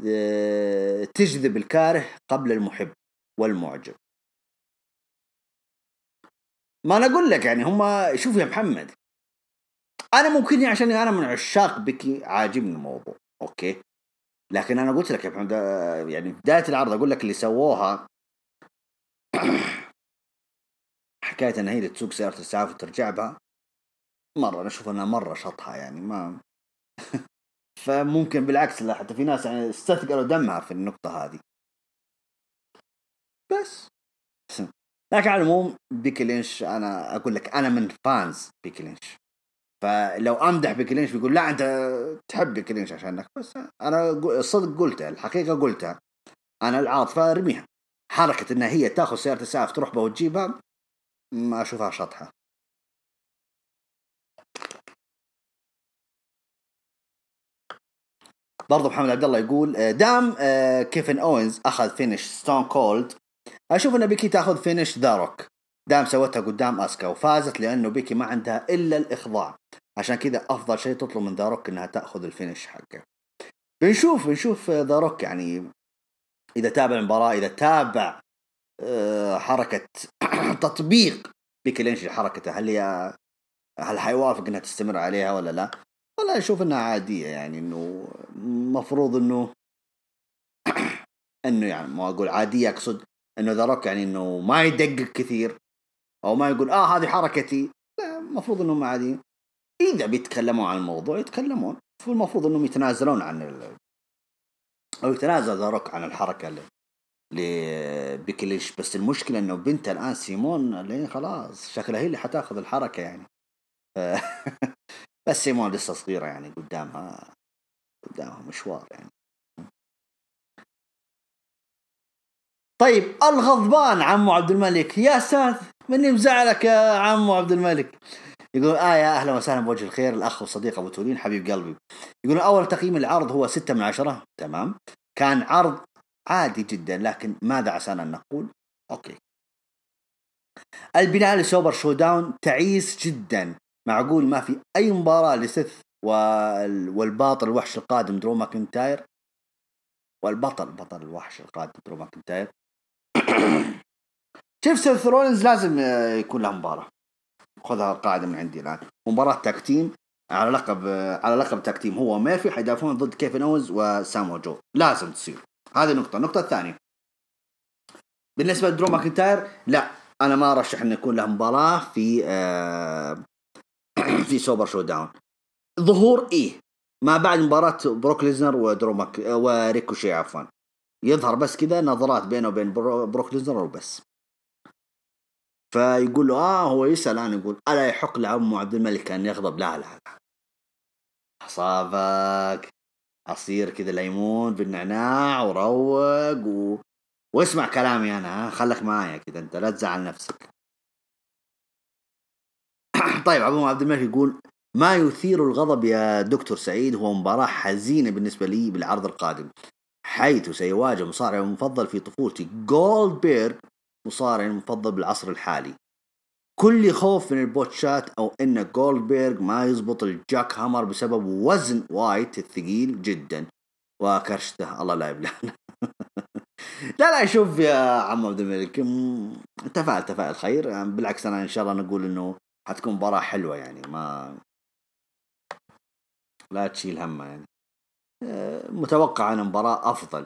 آه، تجذب الكاره قبل المحب والمعجب. ما أنا أقول لك يعني هم شوف يا محمد. أنا ممكن عشان أنا من عشاق بكي عاجبني الموضوع أوكي؟ لكن أنا قلت لك يا محمد يعني بداية العرض أقول لك اللي سووها حكاية إن هي تسوق سيارة الاسعاف وترجع بها مرة أنا أشوف إنها مرة شطحة يعني ما فممكن بالعكس لا حتى في ناس يعني استثقلوا دمها في النقطة هذه. بس. لكن على العموم بيكي لينش أنا أقول لك أنا من fans بيكي لينش. فلو أمدح بيكي لينش بيقول لا أنت تحب بيكي لينش عشانك. بس أنا الصدق قلتها الحقيقة قلتها أنا العاطفة أرميها. حركة إنها هي تاخذ سيارة اسعاف تروح بها وتجيبها ما أشوفها شطحة. برضو محمد عبد الله يقول آه، دام آه، كيفن أوينز أخذ finish ستون كولد أشوف إن بيكي تاخذ finish ذا روك دام سوتها قدام أسكا وفازت لأنه بيكي ما عندها إلا الإخضاع. عشان كذا أفضل شيء تطلب من ذا روك إنها تأخذ ال finish حقه. بنشوف بنشوف ذا روك يعني إذا تابع المباراة إذا تابع آه، حركة تطبيق بيكي لينش لحركته هل هي هل حيوافق إنها تستمر عليها ولا لا؟ والله أشوف إنها عادية يعني إنه المفروض إنه إنه يعني ما أقول عادية أقصد إنه ذا روك يعني إنه ما يدقق كثير. أو ما يقول آه هذه حركتي. لا المفروض إنهم عاديين. إذا بيتكلموا عن الموضوع يتكلمون. المفروض إنهم يتنازلون عن أو يتنازل ذا روك عن الحركة اللي لبيكي لينش بس المشكلة إنه بنته الآن سيمون اللي خلاص شكلها هي اللي حتاخذ الحركة يعني. بس سيمون لسه صغيرة يعني قدامها قدامها مشوار يعني. طيب الغضبان عمو عبد الملك. يا ساتر! مني مزعلك يا عمو عبد الملك. يقول آه يا أهلا وسهلا بوجه الخير الأخ والصديق أبو تولين حبيب قلبي. يقول أول تقييم العرض هو ستة من عشرة. تمام. كان عرض عادي جدا لكن ماذا عسانا أن نقول؟ OK. البناء لسوبر شو داون تعيس جدا. معقول ما في أي مباراة لسيث والبطل الوحش القادم درو ماكنتاير؟ والبطل بطل الوحش القادم درو ماكنتاير. شوف سيث رولينز لازم يكون له مباراة. خذها قاعدة من عندي الآن. مباراة tag على لقب على لقب tag team هو ميرفي حيدافعون ضد كيفن اونز وسامو جو لازم تصير. هذه نقطة. النقطة الثانية. بالنسبة لدرو ماكنتاير لا. أنا ما أرشح أن يكون له مباراة في آه في سوبر شو داون ظهور إيه. ما بعد مباراة بروك ليزنر ودرو ماك وريكوشيه عفوا. يظهر بس كذا نظرات بينه وبين بروك ليزنر وبس. فيقول له آه هو يسأل أنا يقول ألا يحق لعمو عبد الملك أن يغضب؟ لا لا. لا أصابك. عصير كذا ليمون بالنعناع وروق و... واسمع كلامي أنا ها خلك معايا كذا أنت لا تزعل نفسك. طيب عبد عبد الملك يقول ما يثير الغضب يا دكتور سعيد هو مباراة حزينة بالنسبة لي بالعرض القادم حيث سيواجه مصارعي المفضل في طفولتي جولد بيرغ مصارعي المفضل بالعصر الحالي. كل خوف من ال botch ات أو إن جولدبيرغ ما يزبط ال Jackhammer بسبب وزن وايت الثقيل جدا. وكرشته الله لا يبلغ لا لا شوف يا عم عبد الملك تفائل تفائل خير. يعني بالعكس أنا إن شاء الله نقول إنه حتكون مباراة حلوة يعني ما لا تشيل همها يعني. آه، متوقع أن مباراة أفضل.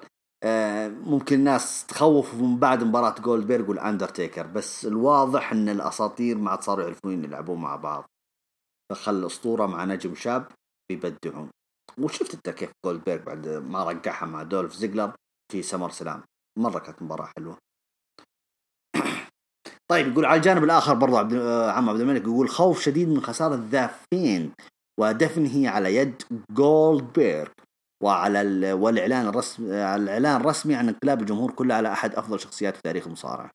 ممكن الناس تخوف من بعد مباراة جولدبيرغ والاندرتيكر بس الواضح إن الأساطير ما عاد صاروا يعرفون يلعبون مع بعض. فخلي أسطورة مع نجم شاب بيبدعون. وشفت أنت كيف جولدبيرغ بعد ما رقعها مع دولف زيجلر في سمر سلام مرة كانت مباراة حلوة. طيب يقول على الجانب الآخر برضو عبد آه، عم عبد الملك يقول خوف شديد من خسارة ذا فيند ودفنه على يد جولدبيرغ وعلى والإعلان الرسمي الإعلان الرسمي عن انقلاب الجمهور كله على أحد أفضل شخصيات في تاريخ المصارعة.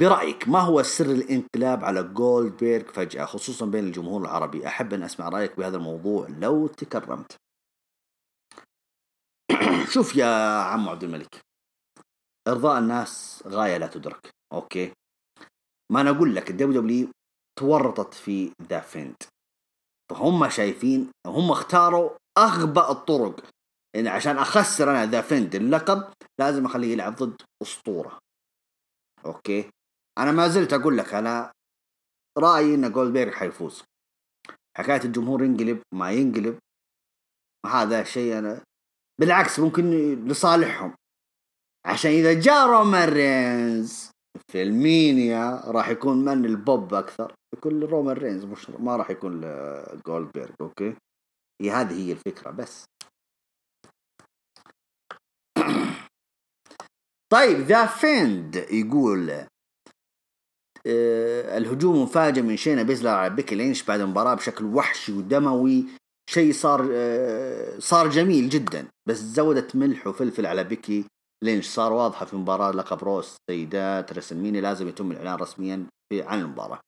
برأيك ما هو سر الانقلاب على جولد بيرغ فجأة خصوصا بين الجمهور العربي؟ أحب أن أسمع رأيك بهذا الموضوع لو تكرمت. شوف يا عم عبد الملك إرضاء الناس غاية لا تدرك، OK؟ ما أنا أقول لك الدبليو دبليو تورطت في ذا فيند فهم شايفين هم اختاروا أغبى الطرق. يعني عشان أخسر أنا ذا فيند اللقب لازم أخليه يلعب ضد أسطورة. OK؟ أنا ما زلت أقول لك أنا رأيي إن جولدبيرغ حيفوز. حكاية الجمهور ينقلب ما ينقلب هذا شيء أنا بالعكس ممكن لصالحهم. عشان إذا جاء رومان رينز في المينيا راح يكون من البوب أكثر. يكون رومان رينز مش ما راح يكون جولدبيرغ OK؟ هي هذه هي الفكرة بس. طيب ذا فيند يقول أه الهجوم مفاجئ من شينا بيزلر على بيكي لينش بعد المباراة بشكل وحشي ودموي. شيء صار أه صار جميل جدا بس زودت ملح وفلفل على بيكي لينش. صار واضحة في مباراة لقب رو سيدات رسلمينيا لازم يتم الإعلان رسميا عن المباراة.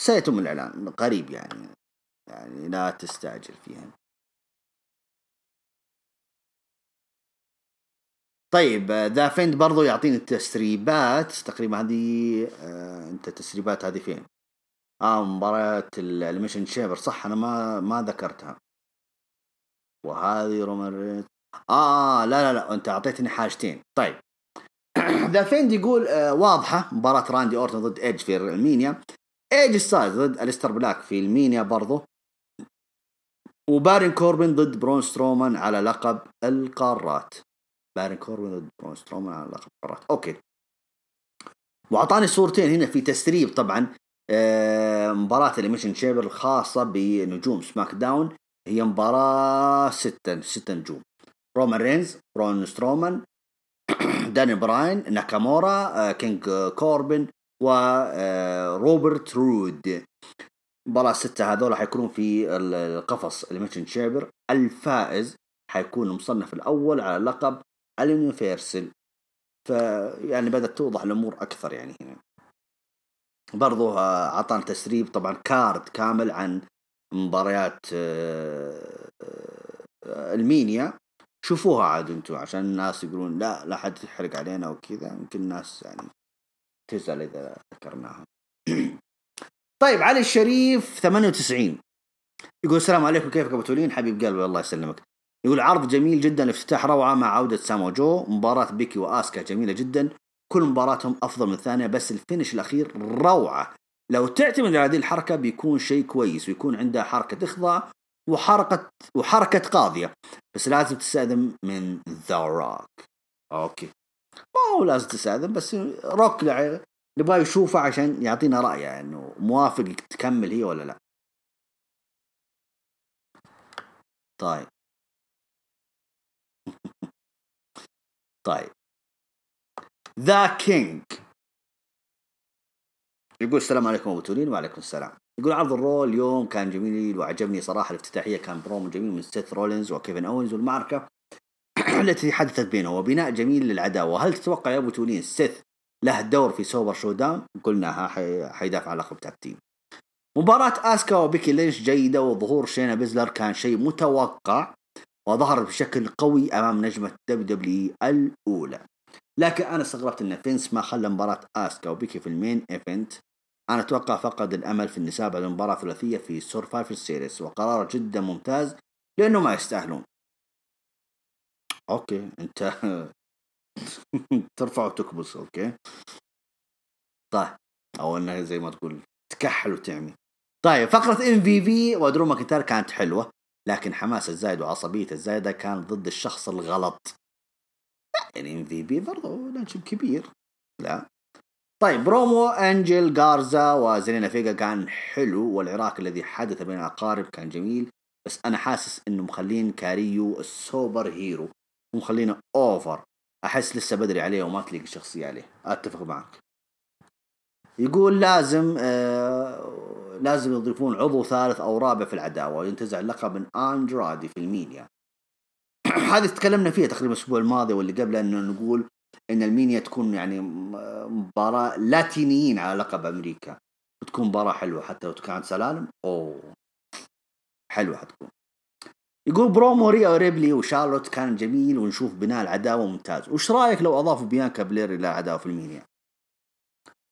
سيتم الإعلان قريب يعني يعني لا تستعجل فيها. طيب ذا فيند برضو يعطيني التسريبات تقريبا هذه آه أنت التسريبات هذه فين؟ آه مباراة اليمنيشن تشيمبر صح؟ أنا ما ما ذكرتها. وهذه رومان آه لا لا لا أنت أعطيتني حاجتين. طيب ذا فيند يقول آه واضحة مباراة راندي أورتون ضد إيدج في المينيا. اي جي ستايلز ضد اليستر بلاك في المينيا برضه وبارين كوربن ضد برون سترومان على لقب القارات. بارين كوربن ضد برون سترومان على لقب القارات. OK. وأعطاني صورتين هنا في تسريب طبعا آه مباراة اليمنيشن تشيمبر الخاصة بنجوم سماك داون هي مباراة ستة ستة نجوم. رومان رينز برون سترومان داني براين ناكامورا آه، كينج كوربن وروبرت رود. مباراة ستة هذول حيكونوا في القفص اليمنيشن تشيمبر الفائز حيكون المصنف الأول على لقب ال Universal فيعني بدأت توضح الأمور أكثر يعني هنا. برضو أعطانا تسريب طبعا card كامل عن مباريات آه، آه، المينيا. شوفوها عاد أنتم عشان الناس يقولون لا لا حد يحرق علينا وكذا. يمكن الناس يعني تزعل إذا ذكرناها. طيب علي الشريف 98 يقول السلام عليكم كيفك أبو تولين؟ حبيب قلبي الله يسلمك. يقول عرض جميل جدا افتتاح روعة مع عودة سامو جو. مباراة بيكي وآسكا جميلة جدا. كل مباراتهم أفضل من الثانية بس الفينش الأخير روعة. لو تعتمد على هذه الحركة بيكون شيء كويس ويكون عندها حركة إخضاع وحركة وحركة قاضية. بس لازم تستأذن من ذا روك. OK. ما هو لازم تستاذن بس روك نبغى يشوفه عشان يعطينا رأيه إنه موافق تكمل هي ولا لا. طيب. طيب. ذا كينج يقول السلام عليكم أبو تولين وعليكم السلام. يقول عرض الرو اليوم كان جميل وعجبني صراحة الافتتاحية كان برومو جميل من سيث رولينز وكيفن اونز والمعركة. التي حدثت بينه وبناء جميل للعداوة. هل تتوقع يا أبو تولين سيث له دور في Super ShowDown قلناها حيدافع عن لقب tag مباراة آسكا وبيكي لينش جيدة وظهور شينا بيزلر كان شيء متوقع وظهر بشكل قوي أمام نجمة WWE الأولى. لكن أنا استغربت إن فينس ما خلى مباراة آسكا وبيكي في ال main event. أنا أتوقع فقد الأمل في النساء بعد مباراة ثلاثية في Survivor Series وقرار جدا ممتاز لأنه ما يستاهلون. okay أنت ترفع وتكبس okay. طيب أو إنها زي ما تقول تكحل وتعمي. طيب فقرة MVP ودرو ماكنتاير كانت حلوة لكن حماس الزايد وعصبية الزايدة كان ضد الشخص الغلط. يعني MVP برضه نجم كبير لا. طيب برومو أنجل جارزا وزيلينا فيجا كان حلو والعراك الذي حدث بين الاقارب كان جميل بس أنا حاسس إنه مخلين كاريو ال superhero. ومخلينه over أحس لسه بدري عليه وما تليق الشخصية عليه. أتفق معك. يقول لازم آه لازم يضيفون عضو ثالث أو رابع في العداوة وينتزع اللقب من أندرادي في ال Mania. هذه تكلمنا فيها تقريبا الأسبوع الماضي واللي قبله إنه نقول إن ال Mania تكون يعني مباراة لاتينيين على لقب أمريكا. وتكون مباراة حلوة حتى لو كانت سلالم أوه. حلوة حتكون. يقول برومو ريا ريبلي وشارلوت كان جميل ونشوف بناء العداوة ممتاز. وش رأيك لو اضافوا بيانكا بلير إلى العداوه في ال Mania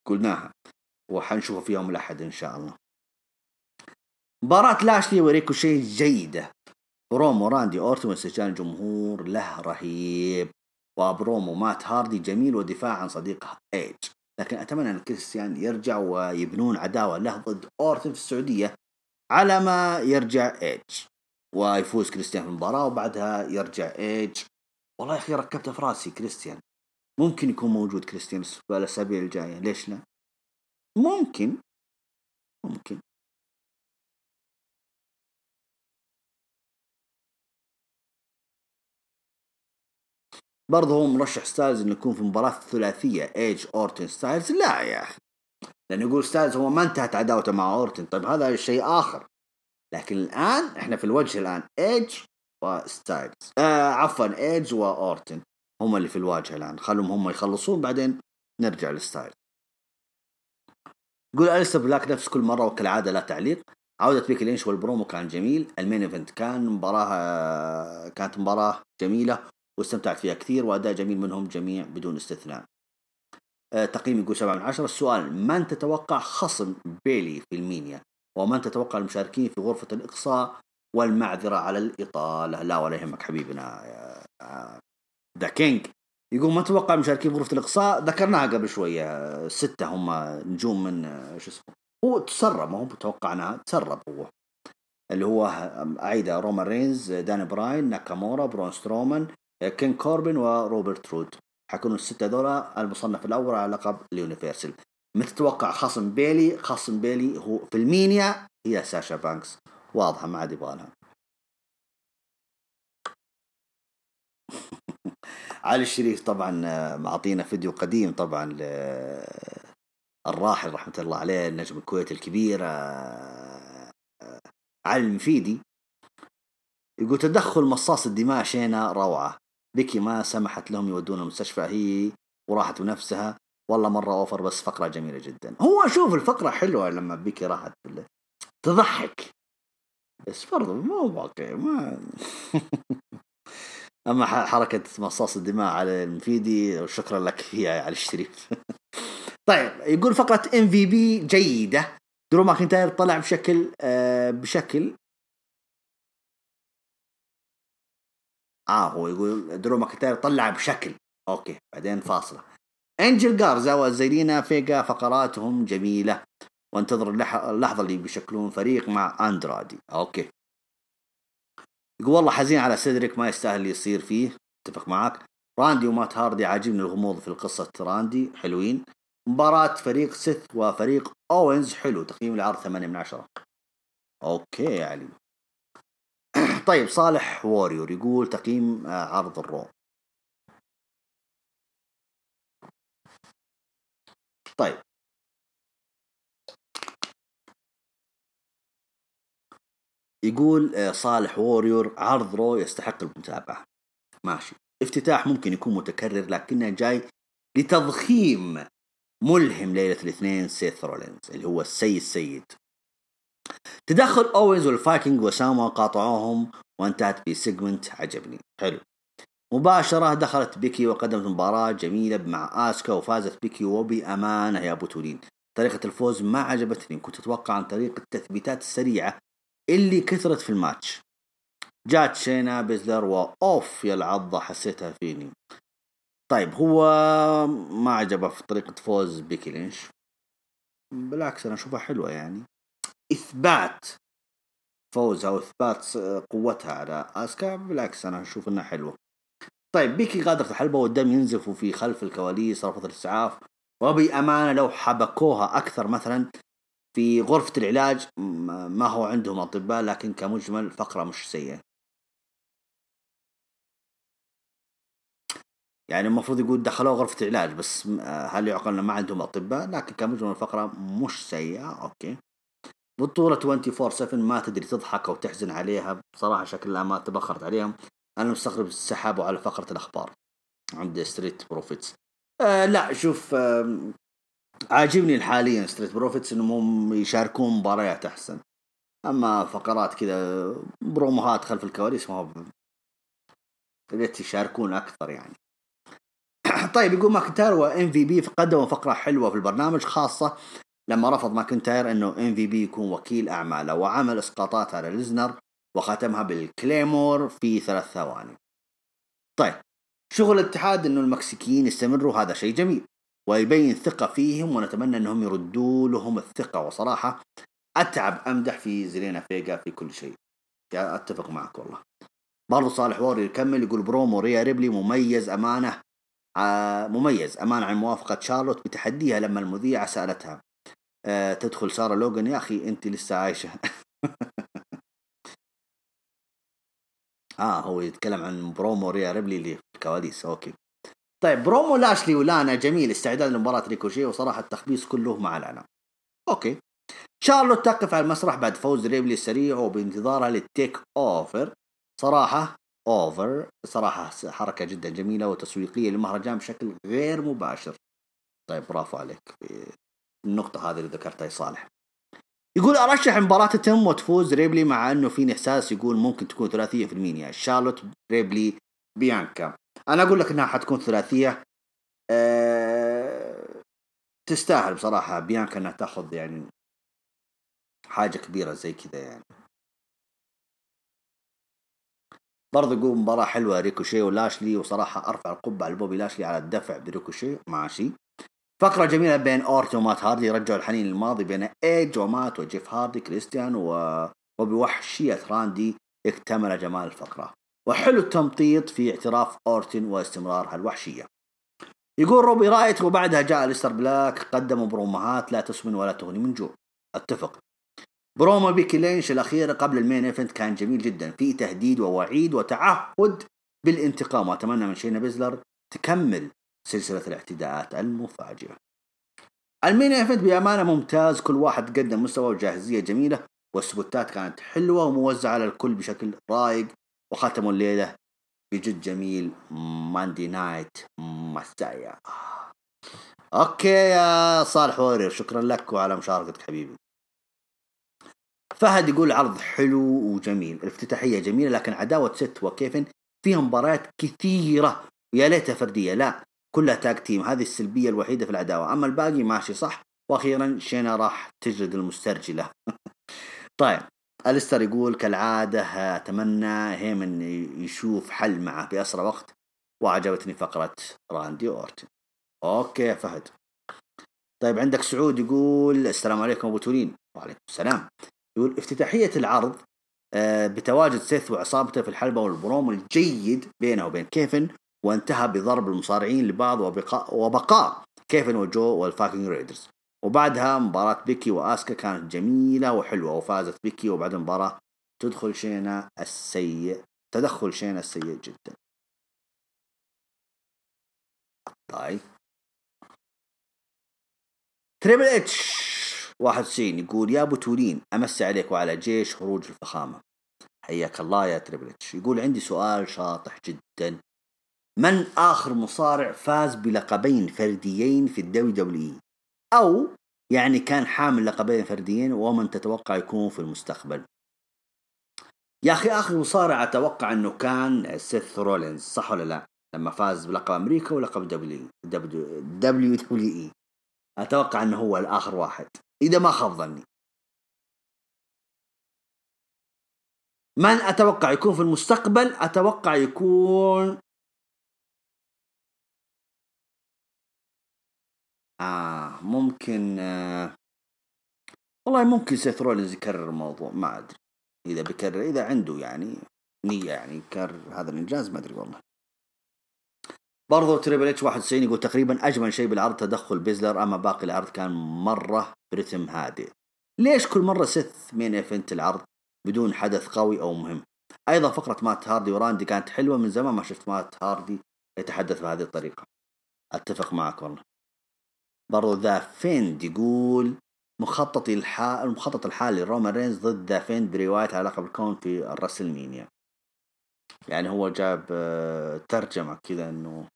قلناها. وحنشوفها في يوم الأحد إن شاء الله. مباراة لاشلي وريكوشي جيدة. برومو راندي أورتون واستهجان الجمهور له رهيب. وبرومو مات هاردي جميل ودفاع عن صديقه ايج لكن أتمنى أن كريستيان يرجع ويبنون عداوة له ضد أورتون في السعودية على ما يرجع ايج ويفوز كريستيان في المباراة وبعدها يرجع إيج. والله يا أخي ركبت في راسي كريستيان ممكن يكون موجود كريستيان في الأسابيع الجاية ليش لا؟ ممكن. ممكن. برضه هو مرشح ستايلز إنه يكون في مباراة ثلاثية إيج أورتن ستايلز. لا يا أخي. لأنه يقول ستايلز هو ما انتهت عداوته مع أورتن. طيب هذا شيء آخر. لكن الآن إحنا في الوجه الآن ايج وستايلز آه عفوا ايج واورتن هم اللي في الواجهه الآن. خلهم هم يخلصون بعدين نرجع لستايلز يقول اليستر بلاك نفس كل مرة وكالعادة لا تعليق. عودة بيكي لينش والبرومو كان جميل. ال main event كان مباراة كانت مباراة جميلة واستمتعت فيها كثير وأداء جميل منهم جميع بدون استثناء. آه تقييم يقول 7 من 10 السؤال من تتوقع خصم بيلي في ال Mania؟ ومن تتوقع المشاركين في غرفة الإقصاء والمعذرة على الإطالة. لا ولا يهمك حبيبنا ذا كينج. يقول ما تتوقع المشاركين في غرفة الإقصاء؟ ذكرناها قبل شوية ستة هم نجوم من شو اسمه هو تسرب ما هو توقعناها تسرب هو. اللي هو أعيدها رومان رينز داني براين ناكامورا برون سترومان كين كوربن وروبرت رود حيكونوا الستة دولار المصنف الأول على لقب ال Universal من تتوقع خصم بيلي خصم بيلي هو في ال Mania هي ساشا بانكس. واضحة ما عاد يبغالها علي الشريف طبعا آه، معطينا فيديو قديم طبعا الراحل رحمة الله عليه النجم الكويتي الكبير آه، آه، علي المفيدي. يقول تدخل مصاص الدماء شينا روعة. بكي ما سمحت لهم يودون المستشفى هي وراحت بنفسها. والله مرة أوفر بس فقرة جميلة جدا. هو شوف الفقرة حلوة لما بيكي راحت تضحك. بس برضو مو واقعي ما أما حركة مصاص الدماء على المفيدي شكرا لك يا علي الشريف. طيب يقول فقرة MVP جيدة. درو ماكنتاير طلع بشكل آه بشكل. آه هو يقول درو ماكنتاير طلع بشكل. okay بعدين فاصلة. انجل جارزا وزيلينا فيجا فقراتهم جميلة. وانتظر اللحظة اللي بيشكلون فريق مع أندرادي. okay. يقول والله حزين على سيدريك ما يستاهل اللي يصير فيه. أتفق معك راندي ومات هاردي عاجبني الغموض في القصة. راندي حلوين. مباراة فريق سيث وفريق أوينز حلو. تقييم العرض 8 من 10 okay يا علي. طيب صالح ووريور يقول تقييم آه، عرض ال Raw. طيب. يقول آه، صالح ووريور عرض Raw يستحق المتابعة. ماشي. افتتاح ممكن يكون متكرر لكنه جاي لتضخيم ملهم ليلة الاثنين سيث رولينز اللي هو السيد السيد تدخل أوينز والفايكنج وساموا قاطعوهم وانتهت ب segment عجبني. حلو. مباشرة دخلت بيكي وقدمت مباراة جميلة مع آسكا وفازت بيكي وبأمانة يا أبو تولين طريقة الفوز ما عجبتني كنت أتوقع عن طريق التثبيتات السريعة اللي كثرت في الماتش. جات شينا بيزلر وأوف يا العضة حسيتها فيني. طيب هو ما عجبه في طريقة فوز بيكي لينش؟ بالعكس أنا أشوفها حلوة يعني. إثبات فوزها وإثبات قوتها على آسكا بالعكس أنا أشوف إنها حلوة. طيب بيكي غادرت الحلبة والدم ينزف في خلف الكواليس رفض الاسعاف وبأمانة لو حبكوها أكثر مثلا في غرفة العلاج ما هو عندهم أطباء لكن كمجمل فقرة مش سيئة. يعني المفروض يقول دخلوه غرفة العلاج بس هل يعقل ما عندهم أطباء؟ لكن كمجمل الفقرة مش سيئة أوكي. بطولة 24 7 ما تدري تضحك أو تحزن عليها بصراحة شكلها ما تبخرت عليهم. أنا مستغرب سحبوا على فقرة الأخبار عند Street Profits آه لا شوف آه عاجبني حاليا Street Profits إنهم يشاركون مباريات أحسن. أما فقرات كذا بروموهات خلف الكواليس ما ريت يشاركون أكثر يعني. طيب يقول ماكنتاير و MVP قدموا فقرة حلوة في البرنامج خاصة لما رفض ماكنتاير إنه MVP يكون وكيل أعماله وعمل إسقاطات على ليزنر وختمها بال Claymore في ثلاث ثواني. طيب شغل الاتحاد إنه المكسيكيين يستمروا هذا شيء جميل ويبين ثقة فيهم ونتمنى أنهم يردوا لهم الثقة وصراحة. أتعب أمدح في زلينا فيجا في كل شيء. أتفق معك والله. برضو صالح ووريور يكمل يقول برومو ريا ريبلي مميز أمانة آه مميز أمانة عن موافقة شارلوت بتحديها لما المذيعة سألتها آه تدخل سارة لوغان؟ يا أخي أنت لسه عايشة. آه هو يتكلم عن برومو ريا ريبلي اللي في الكواليس. okay. طيب برومو لاشلي ولانا جميل. استعداد لمباراة ريكوشي وصراحة التخبيص كله مع لانا okay. شارلوت تقف على المسرح بعد فوز ريبلي السريع وبانتظارها لل takeover. صراحة over. صراحة حركة جدا جميلة وتسويقية للمهرجان بشكل غير مباشر. طيب برافو عليك. النقطة هذه اللي ذكرتها يا صالح. يقول أرشح مباراة تتم وتفوز ريبلي مع إنه في إحساس يقول ممكن تكون ثلاثية في المينيا. شارلوت ريبلي بيانكا. أنا أقول لك إنها حتكون ثلاثية. أه تستاهل بصراحة بيانكا إنها تأخذ يعني حاجة كبيرة زي كذا يعني. برضه يقول مباراة حلوة ريكوشي ولاشلي وصراحة أرفع القبعة لبوبي لاشلي على الدفع بريكوشي ماشي. فقرة جميلة بين اورت ومات هاردي رجعوا الحنين الماضي بين إيج ومات وجيف هاردي كريستيان و... وبوحشية راندي اكتمل جمال الفقرة. وحلو التمطيط في اعتراف أورتن واستمرار هالوحشية. يقول روبي رايت وبعدها جاء أليستر بلاك قدموا بروموهات لا تسمن ولا تغني من جوع. أتفق. برومو بيكي لينش الأخير قبل ال main event كان جميل جدا. في تهديد ووعيد وتعهد بالانتقام. وأتمنى من شينا بيزلر تكمل سلسلة الاعتداءات المفاجئة. ال main event بأمانة ممتاز كل واحد قدم مستوى وجاهزية جميلة والسبوتات كانت حلوة وموزعة على الكل بشكل رايق وختموا الليلة بجد جميل. Monday Night مسايا. okay يا صالح وورير شكرا لك وعلى مشاركتك حبيبي. فهد يقول عرض حلو وجميل الافتتاحية جميلة لكن عداوة سيث وكيفن فيها مباريات كثيرة. ويا ليتها فردية لا كلها tag team هذه السلبية الوحيدة في العداوة. أما الباقي ماشي صح. وأخيرا شينا راح تجلد المسترجلة. طيب أليستر يقول كالعادة أتمنى هيمن يشوف حل معه بأسرع وقت. وعجبتني فقرة راندي أورتن. okay يا فهد. طيب عندك سعود يقول السلام عليكم أبو تولين. وعليكم السلام. يقول افتتاحية العرض آه، بتواجد سيث وعصابته في الحلبة والبرومو الجيد بينه وبين كيفن. وانتهى بضرب المصارعين لبعض وبقاء, وبقاء كيفن وجو والفايكينج ريدرز. وبعدها مباراة بيكي وآسكا كانت جميلة وحلوة وفازت بيكي وبعد المباراة تدخل شينا السيء تدخل شينا السيء جدا. طيب. تريبل اتش واحد سين يقول يا أبو تولين أمسي عليك وعلى جيش هروج الفخامة. حياك الله يا تريبل اتش يقول عندي سؤال شاطح جدا. من آخر مصارع فاز بلقبين فرديين في الدبليو دبليو إي يعني كان حامل لقبين فرديين ومن تتوقع يكون في المستقبل. يا أخي آخر مصارع أتوقع أنه كان سيث رولينز صح ولا لا؟ لما فاز بلقب أمريكا ولقب دبليو دبليو دبليو إي. أتوقع أنه هو الآخر واحد إذا ما خاب ظني. من أتوقع يكون في المستقبل؟ أتوقع يكون آه ممكن آه والله ممكن سيث رولينز يكرر الموضوع ما أدري. إذا بكرر إذا عنده يعني نية يعني يكرر هذا الإنجاز ما أدري والله. برضو تريبل إتش 91 يقول تقريبا أجمل شيء بالعرض تدخل بيزلر أما باقي العرض كان مرة برتم هادئ. ليش كل مرة سيث main event العرض بدون حدث قوي أو مهم؟ أيضا فقرة مات هاردي وراندي كانت حلوة من زمان ما شفت مات هاردي يتحدث بهذه الطريقة. أتفق معك والله. برضو ذا فيند يقول مخطط الحال المخطط الحالي رومان رينز ضد ذا فيند برواية على لقب الكون في الرسلمينيا. يعني هو جاب آه، ترجمة كذا إنه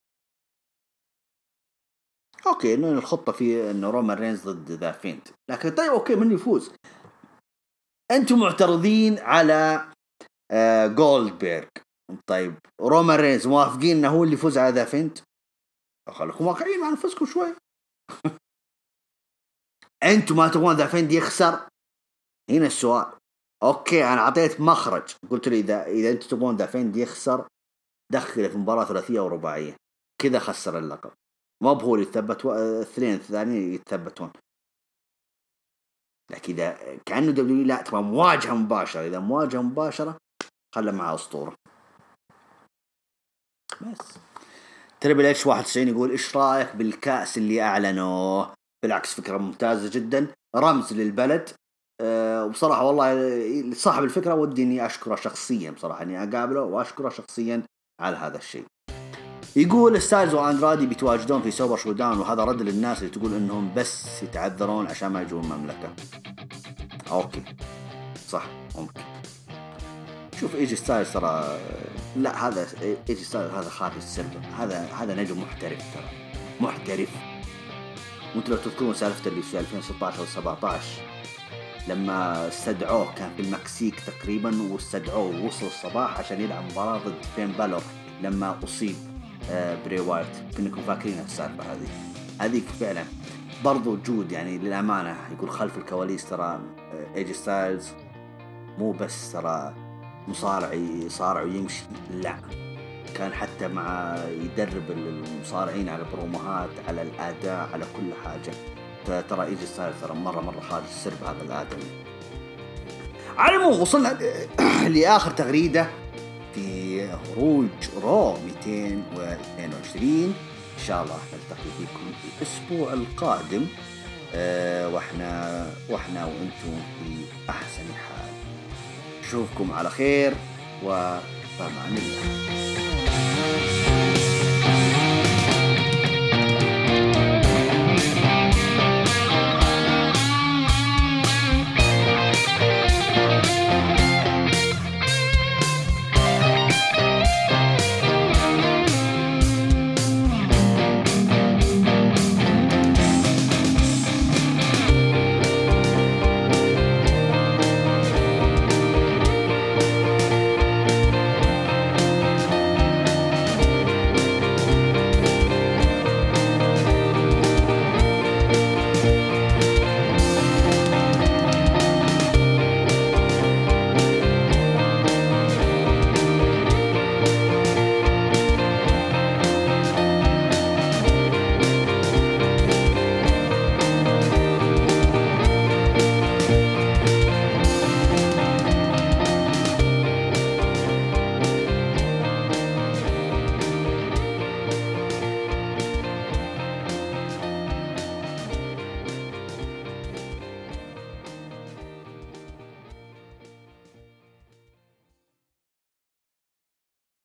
okay إنه الخطة في إنه رومان رينز ضد ذا فيند لكن طيب okay من يفوز؟ أنتم معترضين على آه، طيب رومان رينز موافقين إنه هو اللي يفوز على ذا فيند خليكم واقعيين مع نفسكم شوي. أنتم ما تبغون ذا فيند يخسر؟ هنا السؤال. okay أنا أعطيت مخرج. قلت له إذا إذا أنتم تبغون ذا فيند يخسر دخله في مباراة ثلاثية أو رباعيه كذا خسر اللقب. ما بهو اللي يتثبت الاثنين الثانيين يتثبتون. لكن إذا كأنه دبليو لا تبغى مواجهة مباشرة. إذا مواجهة مباشرة خلى معاه أسطورة. بس. تريبل إتش 91 يقول إيش رأيك بالكأس اللي أعلنوه؟ بالعكس فكرة ممتازة جدا. رمز للبلد. أه وبصراحة والله صاحب الفكرة ودي إني أشكره شخصيا بصراحة إني أقابله وأشكره شخصيا على هذا الشيء. يقول ستايلز وأندرادي بيتواجدون في سوبر شو داون وهذا رد للناس اللي تقول إنهم بس يتعذرون عشان ما يجون المملكه okay. صح ممكن. شوف ايه جي ستايلز ترى لا هذا ايه جي ستايلز هذا خارج السلبة هذا هذا نجم محترف ترى. محترف. وأنتم لو تذكرون سالفة اللي في 2016 أو 17 لما استدعوه كان في المكسيك تقريبا واستدعوه وصل الصباح عشان يلعب مباراة ضد فين بالور لما أصيب آه، بري وايت كنكم فاكرين السالفة هذه. هذيك فعلا برضو جود يعني للأمانة. يقول خلف الكواليس ترى ايجي آه، ستايلز مو بس ترى مصارع يصارع ويمشي لا كان حتى مع يدرب المصارعين على البروموهات على الأداء على كل حاجة. ترى ايجي ستايلز ترى مرة مرة خارج السرب هذا الآدمي. على وصلنا لآخر تغريدة في هروج راو 222 إن شاء الله نلتقي فيكم الأسبوع القادم. أه وإحنا وإحنا وأنتم في أحسن حال. نشوفكم على خير وفي الله